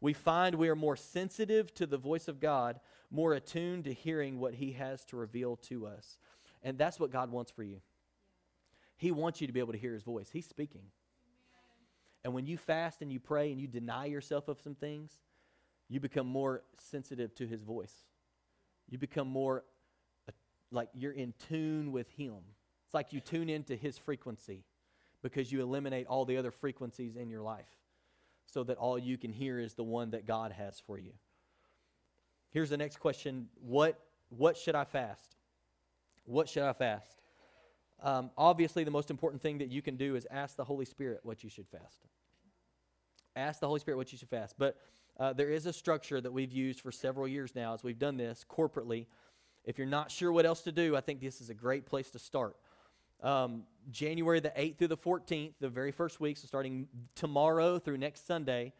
We find we are more sensitive to the voice of God, more attuned to hearing what He has to reveal to us. And that's what God wants for you. He wants you to be able to hear His voice. He's speaking. And when you fast and you pray and you deny yourself of some things, you become more sensitive to his voice. You become more uh, like you're in tune with him. It's like you tune into his frequency because you eliminate all the other frequencies in your life so that all you can hear is the one that God has for you. Here's the next question What, what should I fast? What should I fast? Um, obviously, the most important thing that you can do is ask the Holy Spirit what you should fast. Ask the Holy Spirit what you should fast. But uh, there is a structure that we've used for several years now as we've done this corporately. If you're not sure what else to do, I think this is a great place to start. Um, January the 8th through the 14th, the very first week, so starting tomorrow through next Sunday,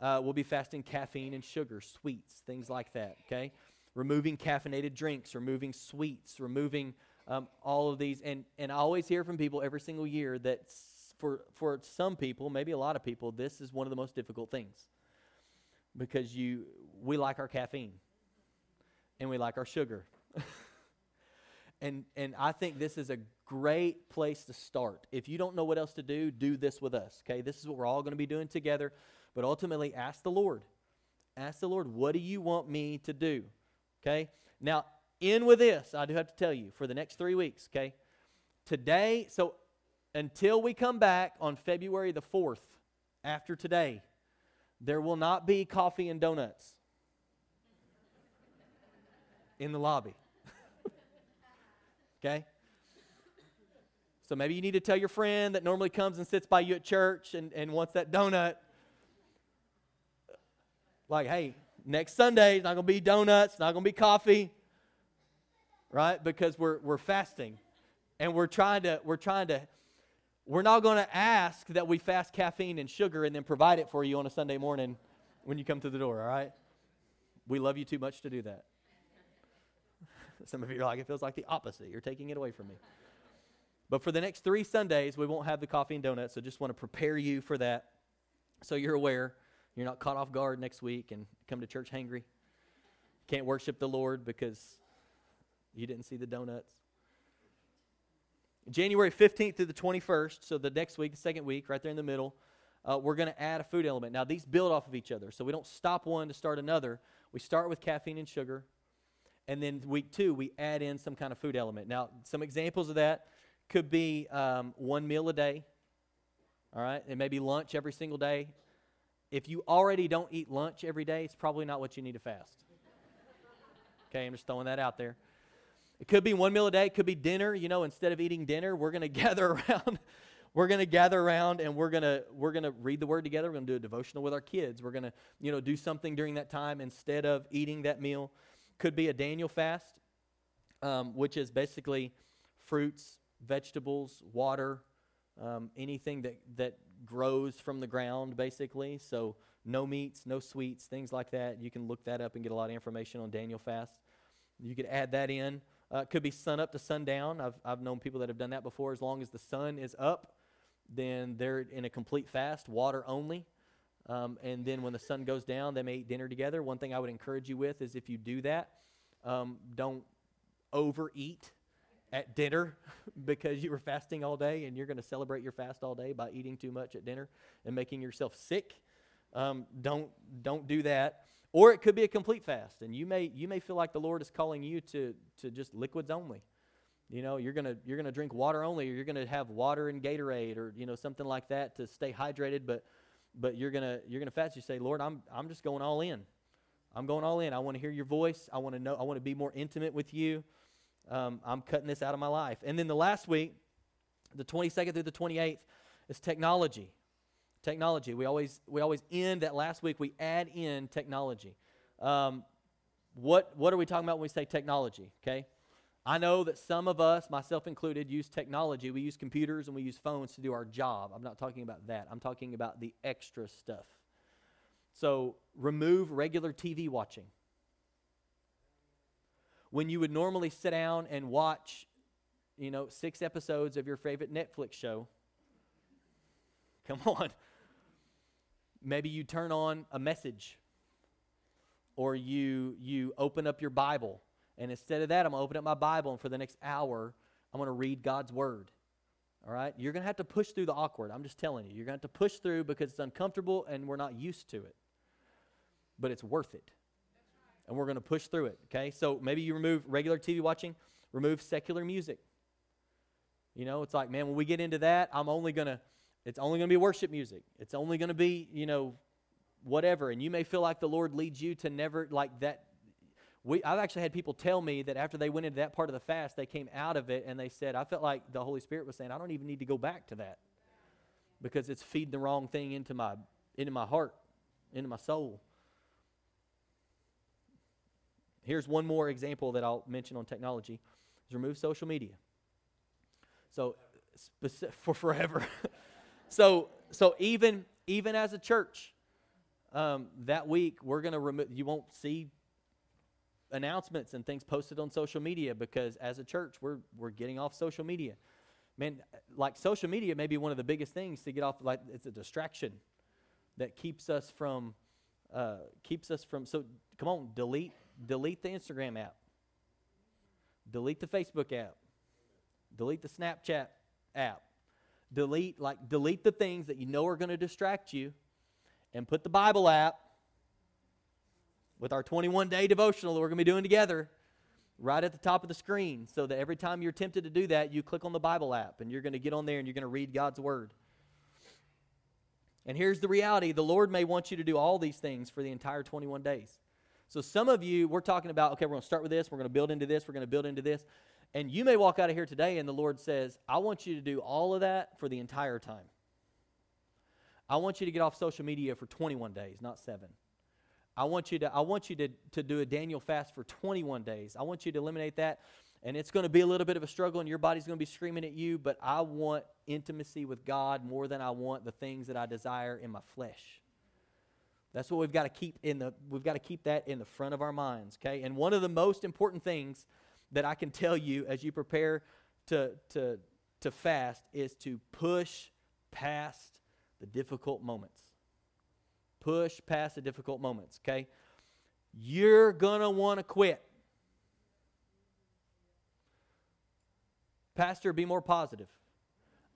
uh, we'll be fasting caffeine and sugar, sweets, things like that, okay? Removing caffeinated drinks, removing sweets, removing um, all of these. And, and I always hear from people every single year that for, for some people, maybe a lot of people, this is one of the most difficult things because you, we like our caffeine and we like our sugar. [LAUGHS] and, and I think this is a great place to start. If you don't know what else to do, do this with us, okay? This is what we're all going to be doing together. But ultimately, ask the Lord. Ask the Lord, what do you want me to do? Okay? Now, in with this, I do have to tell you, for the next three weeks, okay? Today, so until we come back on February the 4th, after today, there will not be coffee and donuts in the lobby. [LAUGHS] okay? So maybe you need to tell your friend that normally comes and sits by you at church and, and wants that donut. Like, hey, next Sunday, it's not going to be donuts, it's not going to be coffee, right? Because we're, we're fasting. And we're trying to, we're trying to, we're not going to ask that we fast caffeine and sugar and then provide it for you on a Sunday morning when you come to the door, all right? We love you too much to do that. [LAUGHS] Some of you are like, it feels like the opposite. You're taking it away from me. But for the next three Sundays, we won't have the coffee and donuts, so just want to prepare you for that so you're aware. You're not caught off guard next week and come to church hangry. Can't worship the Lord because you didn't see the donuts. January 15th through the 21st, so the next week, the second week, right there in the middle, uh, we're going to add a food element. Now, these build off of each other, so we don't stop one to start another. We start with caffeine and sugar, and then week two, we add in some kind of food element. Now, some examples of that could be um, one meal a day, all right? It may be lunch every single day. If you already don't eat lunch every day, it's probably not what you need to fast. [LAUGHS] okay, I'm just throwing that out there. It could be one meal a day, it could be dinner. You know, instead of eating dinner, we're going [LAUGHS] to gather around. we're going to gather around and we're going to we're going to read the word together. We're going to do a devotional with our kids. We're going to, you know, do something during that time instead of eating that meal. Could be a Daniel fast, um, which is basically fruits, vegetables, water, um, anything that, that grows from the ground, basically. So, no meats, no sweets, things like that. You can look that up and get a lot of information on Daniel fast. You could add that in. Uh, could be sun up to sundown. I've, I've known people that have done that before. As long as the sun is up, then they're in a complete fast, water only. Um, and then when the sun goes down, they may eat dinner together. One thing I would encourage you with is if you do that, um, don't overeat at dinner [LAUGHS] because you were fasting all day and you're going to celebrate your fast all day by eating too much at dinner and making yourself sick. Um, don't don't do that. Or it could be a complete fast, and you may you may feel like the Lord is calling you to to just liquids only. You know, you're gonna you're gonna drink water only, or you're gonna have water and Gatorade, or you know something like that to stay hydrated. But but you're gonna you're gonna fast. You say, Lord, I'm I'm just going all in. I'm going all in. I want to hear your voice. I want to know. I want to be more intimate with you um, I'm cutting this out of my life. And then the last week, the 22nd through the 28th, is technology. Technology. We always we always end that last week. We add in technology. Um, what what are we talking about when we say technology? Okay. I know that some of us, myself included, use technology. We use computers and we use phones to do our job. I'm not talking about that. I'm talking about the extra stuff. So remove regular TV watching when you would normally sit down and watch, you know, six episodes of your favorite Netflix show. [LAUGHS] Come on. Maybe you turn on a message or you you open up your Bible and instead of that I'm going to open up my Bible and for the next hour I'm going to read God's word. All right? You're going to have to push through the awkward. I'm just telling you. You're going to have to push through because it's uncomfortable and we're not used to it. but it's worth it. And we're going to push through it, okay? So maybe you remove regular TV watching, remove secular music. You know, it's like, man, when we get into that, I'm only going to, it's only going to be worship music. It's only going to be, you know, whatever. And you may feel like the Lord leads you to never, like that. We, I've actually had people tell me that after they went into that part of the fast, they came out of it and they said, I felt like the Holy Spirit was saying, I don't even need to go back to that because it's feeding the wrong thing into my, into my heart, into my soul. Here's one more example that I'll mention on technology is remove social media. So [LAUGHS] for forever. So so even even as a church, um, that week we're going to remove. You won't see announcements and things posted on social media because as a church we're we're getting off social media. Man, like social media may be one of the biggest things to get off. Like it's a distraction that keeps us from uh, keeps us from. So come on, delete delete the Instagram app, delete the Facebook app, delete the Snapchat app, delete like delete the things that you know are going to distract you, and put the Bible app with our 21 day devotional that we're going to be doing together right at the top of the screen so that every time you're tempted to do that, you click on the Bible app and you're going to get on there and you're going to read God's Word. And here's the reality the Lord may want you to do all these things for the entire 21 days. So some of you, we're talking about, okay, we're going to start with this, we're going to build into this, we're going to build into this. And you may walk out of here today and the Lord says, I want you to do all of that for the entire time. I want you to get off social media for 21 days, not seven. I want you to, I want you to, to do a Daniel fast for 21 days. I want you to eliminate that. And it's going to be a little bit of a struggle, and your body's going to be screaming at you, but I want intimacy with God more than I want the things that I desire in my flesh. That's what we've got to keep in the we've got to keep that in the front of our minds, okay? And one of the most important things that I can tell you as you prepare to to to fast is to push past the difficult moments. Push past the difficult moments, okay? You're going to want to quit. Pastor, be more positive.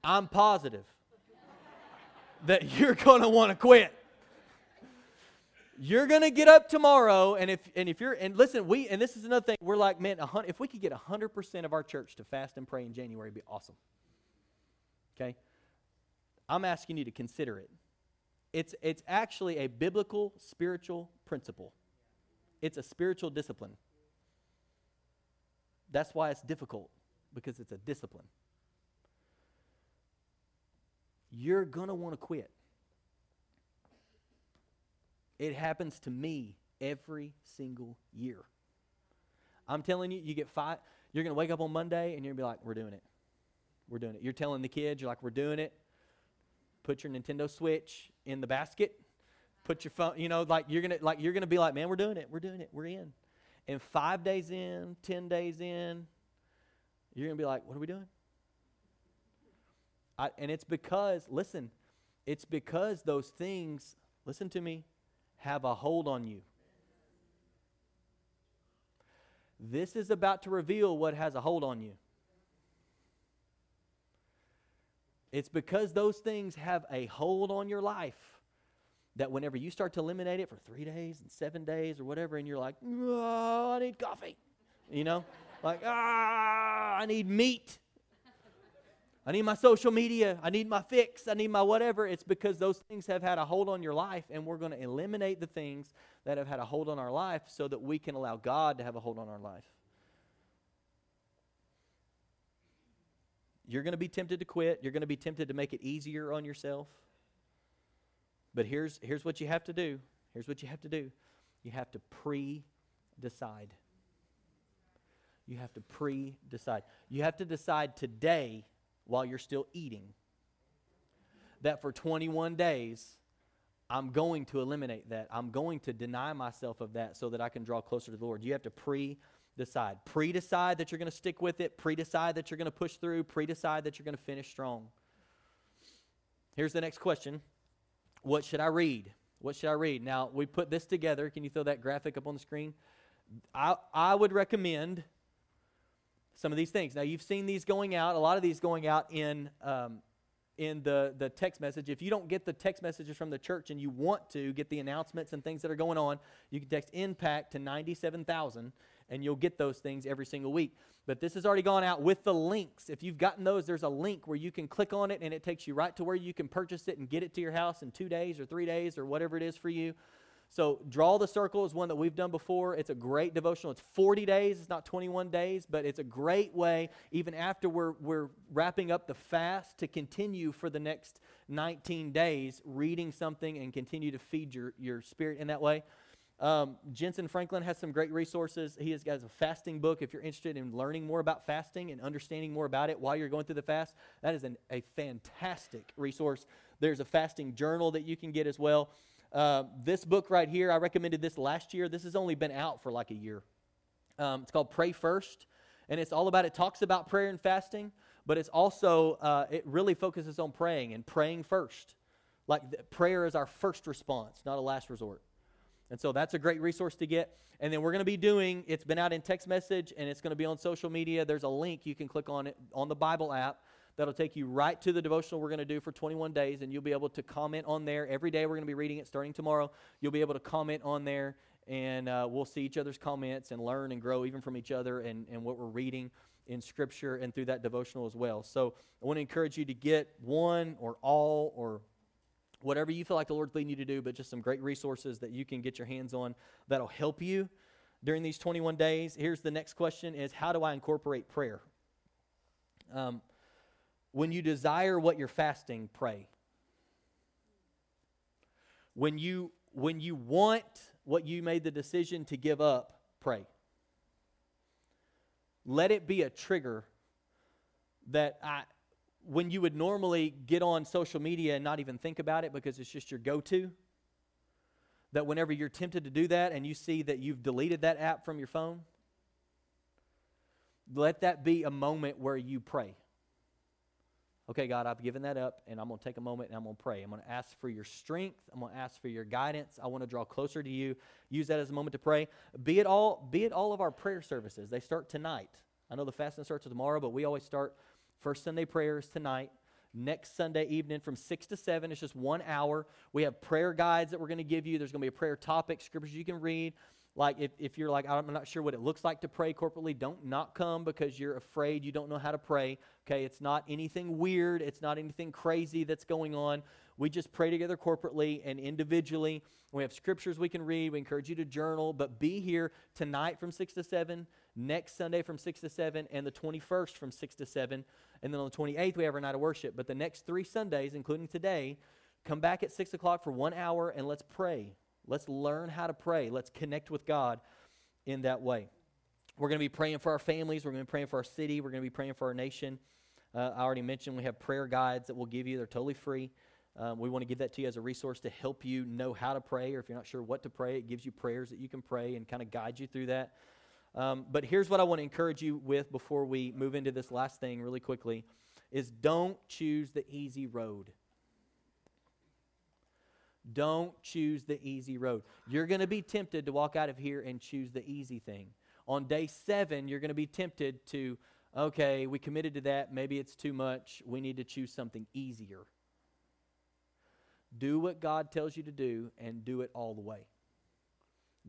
I'm positive that you're going to want to quit you're gonna get up tomorrow and if and if you're and listen we and this is another thing we're like man if we could get 100% of our church to fast and pray in january it'd be awesome. Okay? I'm asking you to consider it. It's it's actually a biblical spiritual principle. It's a spiritual discipline. That's why it's difficult because it's a discipline. You're gonna want to quit it happens to me every single year. I'm telling you, you get five, you're going to wake up on Monday and you're going to be like, we're doing it. We're doing it. You're telling the kids, you're like, we're doing it. Put your Nintendo Switch in the basket. Put your phone, you know, like you're to like you're to be like, man, we're doing it. We're doing it. We're in. And 5 days in, 10 days in, you're to be like, what are we doing? I, and it's because, listen, it's because those things, listen to me, have a hold on you. This is about to reveal what has a hold on you. It's because those things have a hold on your life that whenever you start to eliminate it for three days and seven days or whatever, and you're like, oh, I need coffee, you know, like, ah, I need meat. I need my social media. I need my fix. I need my whatever. It's because those things have had a hold on your life, and we're going to eliminate the things that have had a hold on our life so that we can allow God to have a hold on our life. You're going to be tempted to quit. You're going to be tempted to make it easier on yourself. But here's, here's what you have to do. Here's what you have to do. You have to pre decide. You have to pre decide. You have to decide today while you're still eating. That for 21 days, I'm going to eliminate that. I'm going to deny myself of that so that I can draw closer to the Lord. You have to pre decide. Pre decide that you're going to stick with it. Pre decide that you're going to push through. Pre decide that you're going to finish strong. Here's the next question What should I read? What should I read? Now, we put this together. Can you throw that graphic up on the screen? I, I would recommend some of these things. Now, you've seen these going out, a lot of these going out in, um, in the, the text message. If you don't get the text messages from the church and you want to get the announcements and things that are going on, you can text impact to 97,000 and you'll get those things every single week. But this has already gone out with the links. If you've gotten those, there's a link where you can click on it and it takes you right to where you can purchase it and get it to your house in two days or three days or whatever it is for you. So, Draw the Circle is one that we've done before. It's a great devotional. It's 40 days, it's not 21 days, but it's a great way, even after we're, we're wrapping up the fast, to continue for the next 19 days reading something and continue to feed your, your spirit in that way. Um, Jentezen Franklin has some great resources. He has got a fasting book. If you're interested in learning more about fasting and understanding more about it while you're going through the fast, that is an, a fantastic resource. There's a fasting journal that you can get as well. Uh, this book right here, I recommended this last year. This has only been out for like a year. Um, it's called Pray First, and it's all about, it talks about prayer and fasting, but it's also, uh, it really focuses on praying and praying first. Like prayer is our first response, not a last resort. And so that's a great resource to get. And then we're going to be doing, it's been out in text message and it's going to be on social media. There's a link you can click on it on the Bible app that'll take you right to the devotional we're going to do for 21 days. And you'll be able to comment on there. Every day we're going to be reading it starting tomorrow. You'll be able to comment on there and uh, we'll see each other's comments and learn and grow even from each other and, and what we're reading in Scripture and through that devotional as well. So I want to encourage you to get one or all or whatever you feel like the Lord's leading you to do, but just some great resources that you can get your hands on that'll help you during these 21 days. Here's the next question is how do I incorporate prayer? Um, when you desire what you're fasting, pray. When you when you want what you made the decision to give up, pray. Let it be a trigger that I when you would normally get on social media and not even think about it because it's just your go to, that whenever you're tempted to do that and you see that you've deleted that app from your phone, let that be a moment where you pray. Okay, God, I've given that up, and I'm going to take a moment and I'm going to pray. I'm going to ask for your strength. I'm going to ask for your guidance. I want to draw closer to you. Use that as a moment to pray. Be it all, be it all of our prayer services. They start tonight. I know the fasting starts tomorrow, but we always start First Sunday prayers tonight. Next Sunday evening from 6 to 7, it's just one hour. We have prayer guides that we're going to give you. There's going to be a prayer topic, scriptures you can read. Like if, if you're like, I'm not sure what it looks like to pray corporately, don't not come because you're afraid you don't know how to pray. Okay, it's not anything weird, it's not anything crazy that's going on. We just pray together corporately and individually. We have scriptures we can read. We encourage you to journal, but be here tonight from 6 to 7, next Sunday from 6 to 7, and the 21st from 6 to 7. And then on the 28th, we have our night of worship. But the next three Sundays, including today, come back at 6 o'clock for one hour and let's pray. Let's learn how to pray. Let's connect with God in that way. We're going to be praying for our families. We're going to be praying for our city. We're going to be praying for our nation. Uh, I already mentioned we have prayer guides that we'll give you. They're totally free. Um, we want to give that to you as a resource to help you know how to pray, or if you're not sure what to pray, it gives you prayers that you can pray and kind of guide you through that. Um, but here's what I want to encourage you with before we move into this last thing really quickly is don't choose the easy road. Don't choose the easy road. You're going to be tempted to walk out of here and choose the easy thing. On day seven, you're going to be tempted to, okay, we committed to that. Maybe it's too much. We need to choose something easier. Do what God tells you to do and do it all the way.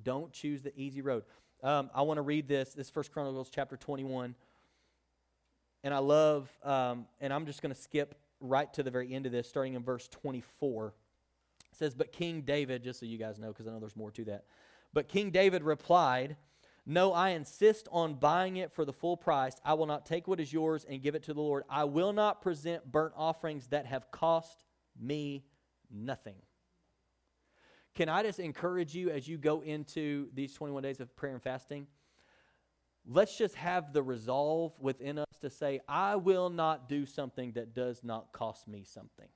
Don't choose the easy road. Um, I want to read this. This First Chronicles chapter 21. And I love, um, and I'm just going to skip right to the very end of this, starting in verse 24. It says, But King David, just so you guys know, because I know there's more to that. But King David replied, No, I insist on buying it for the full price. I will not take what is yours and give it to the Lord. I will not present burnt offerings that have cost me nothing. Can I just encourage you as you go into these 21 days of prayer and fasting? Let's just have the resolve within us to say, I will not do something that does not cost me something.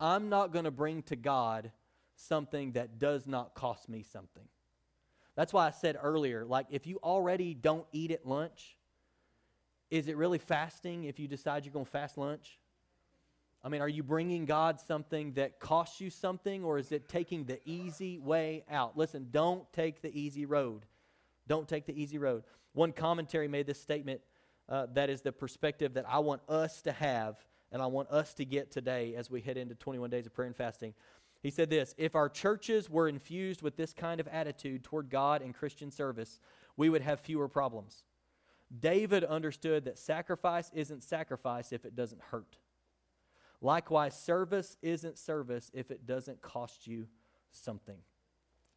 I'm not going to bring to God something that does not cost me something. That's why I said earlier, like, if you already don't eat at lunch, is it really fasting if you decide you're going to fast lunch? I mean, are you bringing God something that costs you something, or is it taking the easy way out? Listen, don't take the easy road. Don't take the easy road. One commentary made this statement uh, that is the perspective that I want us to have and I want us to get today as we head into 21 days of prayer and fasting. He said this If our churches were infused with this kind of attitude toward God and Christian service, we would have fewer problems. David understood that sacrifice isn't sacrifice if it doesn't hurt. Likewise, service isn't service if it doesn't cost you something.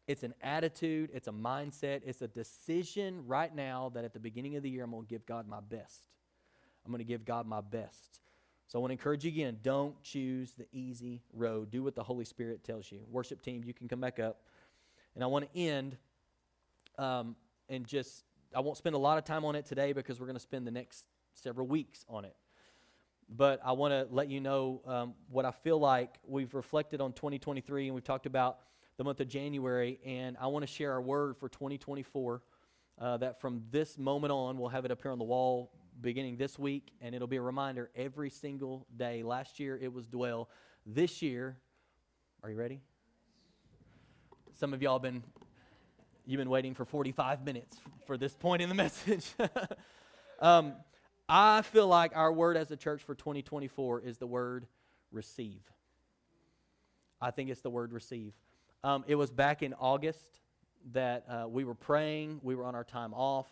It's an attitude, it's a mindset, it's a decision right now that at the beginning of the year, I'm going to give God my best. I'm going to give God my best. So I want to encourage you again don't choose the easy road. Do what the Holy Spirit tells you. Worship team, you can come back up. And I want to end um, and just, I won't spend a lot of time on it today because we're going to spend the next several weeks on it. But I want to let you know um, what I feel like we've reflected on 2023 and we've talked about the month of January. And I want to share our word for 2024 uh, that from this moment on, we'll have it up here on the wall beginning this week, and it'll be a reminder every single day. Last year it was dwell. This year, are you ready? Some of y'all been you've been waiting for 45 minutes for this point in the [LAUGHS] message. [LAUGHS] um, I feel like our word as a church for 2024 is the word receive. I think it's the word receive. Um, it was back in August that uh, we were praying, we were on our time off,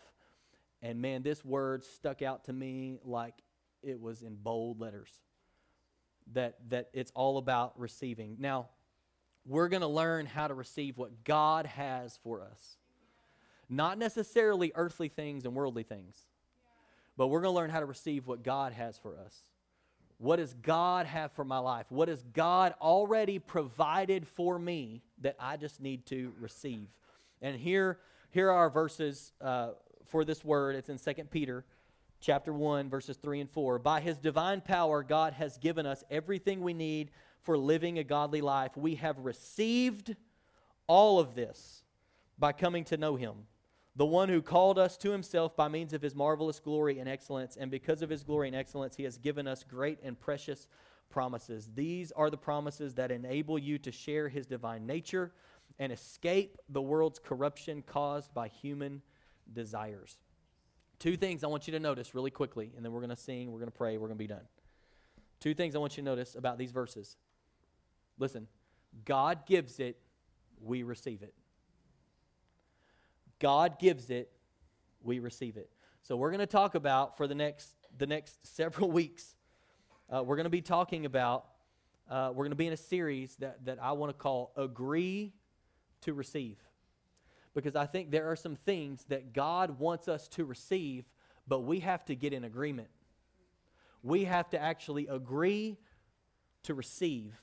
and man, this word stuck out to me like it was in bold letters. That, that it's all about receiving. Now, we're going to learn how to receive what God has for us. Not necessarily earthly things and worldly things, but we're going to learn how to receive what God has for us. What does God have for my life? What has God already provided for me that I just need to receive? And here, here are verses uh, for this word. It's in 2 Peter chapter 1 verses 3 and 4. By his divine power God has given us everything we need for living a godly life. We have received all of this by coming to know him. The one who called us to himself by means of his marvelous glory and excellence, and because of his glory and excellence, he has given us great and precious promises. These are the promises that enable you to share his divine nature and escape the world's corruption caused by human desires. Two things I want you to notice really quickly, and then we're going to sing, we're going to pray, we're going to be done. Two things I want you to notice about these verses. Listen, God gives it, we receive it. God gives it, we receive it. So we're going to talk about for the next the next [LAUGHS] several weeks. Uh, we're going to be talking about. Uh, we're going to be in a series that that I want to call "Agree to Receive." Because I think there are some things that God wants us to receive, but we have to get in agreement. We have to actually agree to receive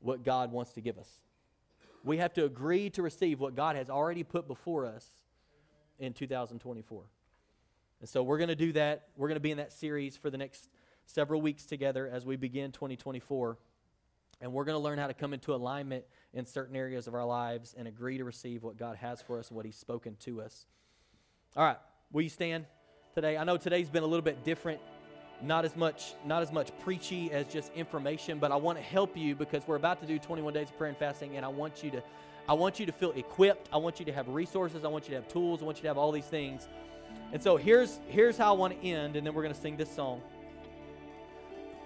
what God wants to give us. We have to agree to receive what God has already put before us in 2024. And so we're going to do that. We're going to be in that series for the next several weeks together as we begin 2024. And we're going to learn how to come into alignment in certain areas of our lives and agree to receive what God has for us and what He's spoken to us. All right, will you stand today? I know today's been a little bit different, not as much, not as much preachy as just information, but I want to help you because we're about to do 21 days of prayer and fasting, and I want you to, I want you to feel equipped. I want you to have resources. I want you to have tools. I want you to have all these things. And so here's here's how I want to end, and then we're going to sing this song.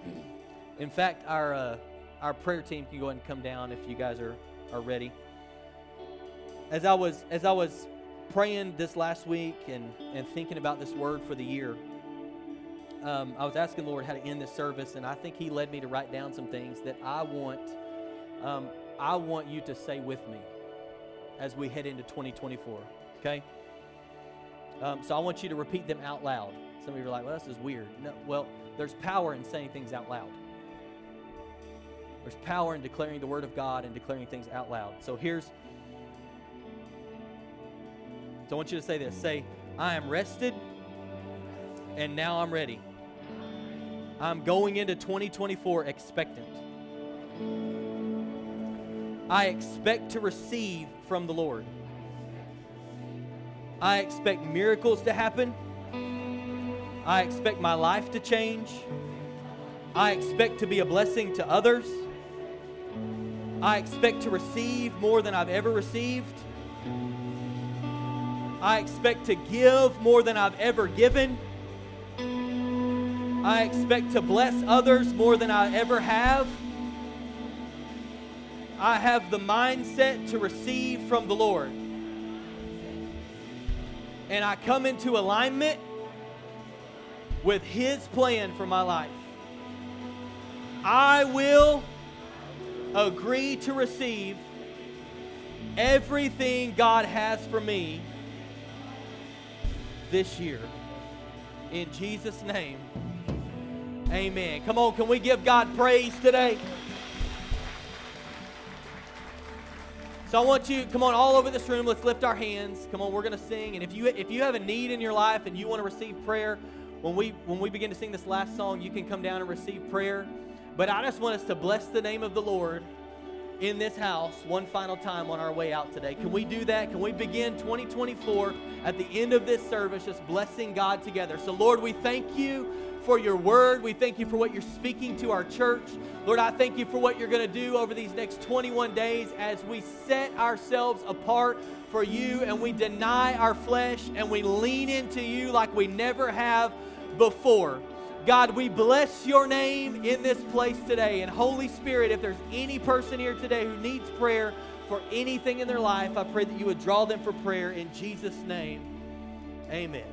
[CLEARS THROAT] In fact, our uh, our prayer team can go ahead and come down if you guys are, are ready. As I was as I was praying this last week and, and thinking about this word for the year, um, I was asking the Lord how to end this service, and I think He led me to write down some things that I want um, I want you to say with me as we head into 2024. Okay. Um, so I want you to repeat them out loud. Some of you are like, "Well, this is weird." No, well, there's power in saying things out loud. There's power in declaring the word of God and declaring things out loud. So here's So I want you to say this. Say, I am rested and now I'm ready. I'm going into 2024 expectant. I expect to receive from the Lord. I expect miracles to happen. I expect my life to change. I expect to be a blessing to others. I expect to receive more than I've ever received. I expect to give more than I've ever given. I expect to bless others more than I ever have. I have the mindset to receive from the Lord. And I come into alignment with His plan for my life. I will agree to receive everything God has for me this year. In Jesus' name, amen. Come on, can we give God praise today? So I want you, come on, all over this room, let's lift our hands. Come on, we're to sing. And if you if you have a need in your life and you want to receive prayer, when we when we begin to sing this last song, you can come down and receive prayer. But I just want us to bless the name of the Lord in this house one final time on our way out today. Can we do that? Can we begin 2024 at the end of this service just blessing God together? So, Lord, we thank you for your word. We thank you for what you're speaking to our church. Lord, I thank you for what you're going to do over these next 21 days as we set ourselves apart for you and we deny our flesh and we lean into you like we never have before. God, we bless your name in this place today. And Holy Spirit, if there's any person here today who needs prayer for anything in their life, I pray that you would draw them for prayer in Jesus' name. Amen.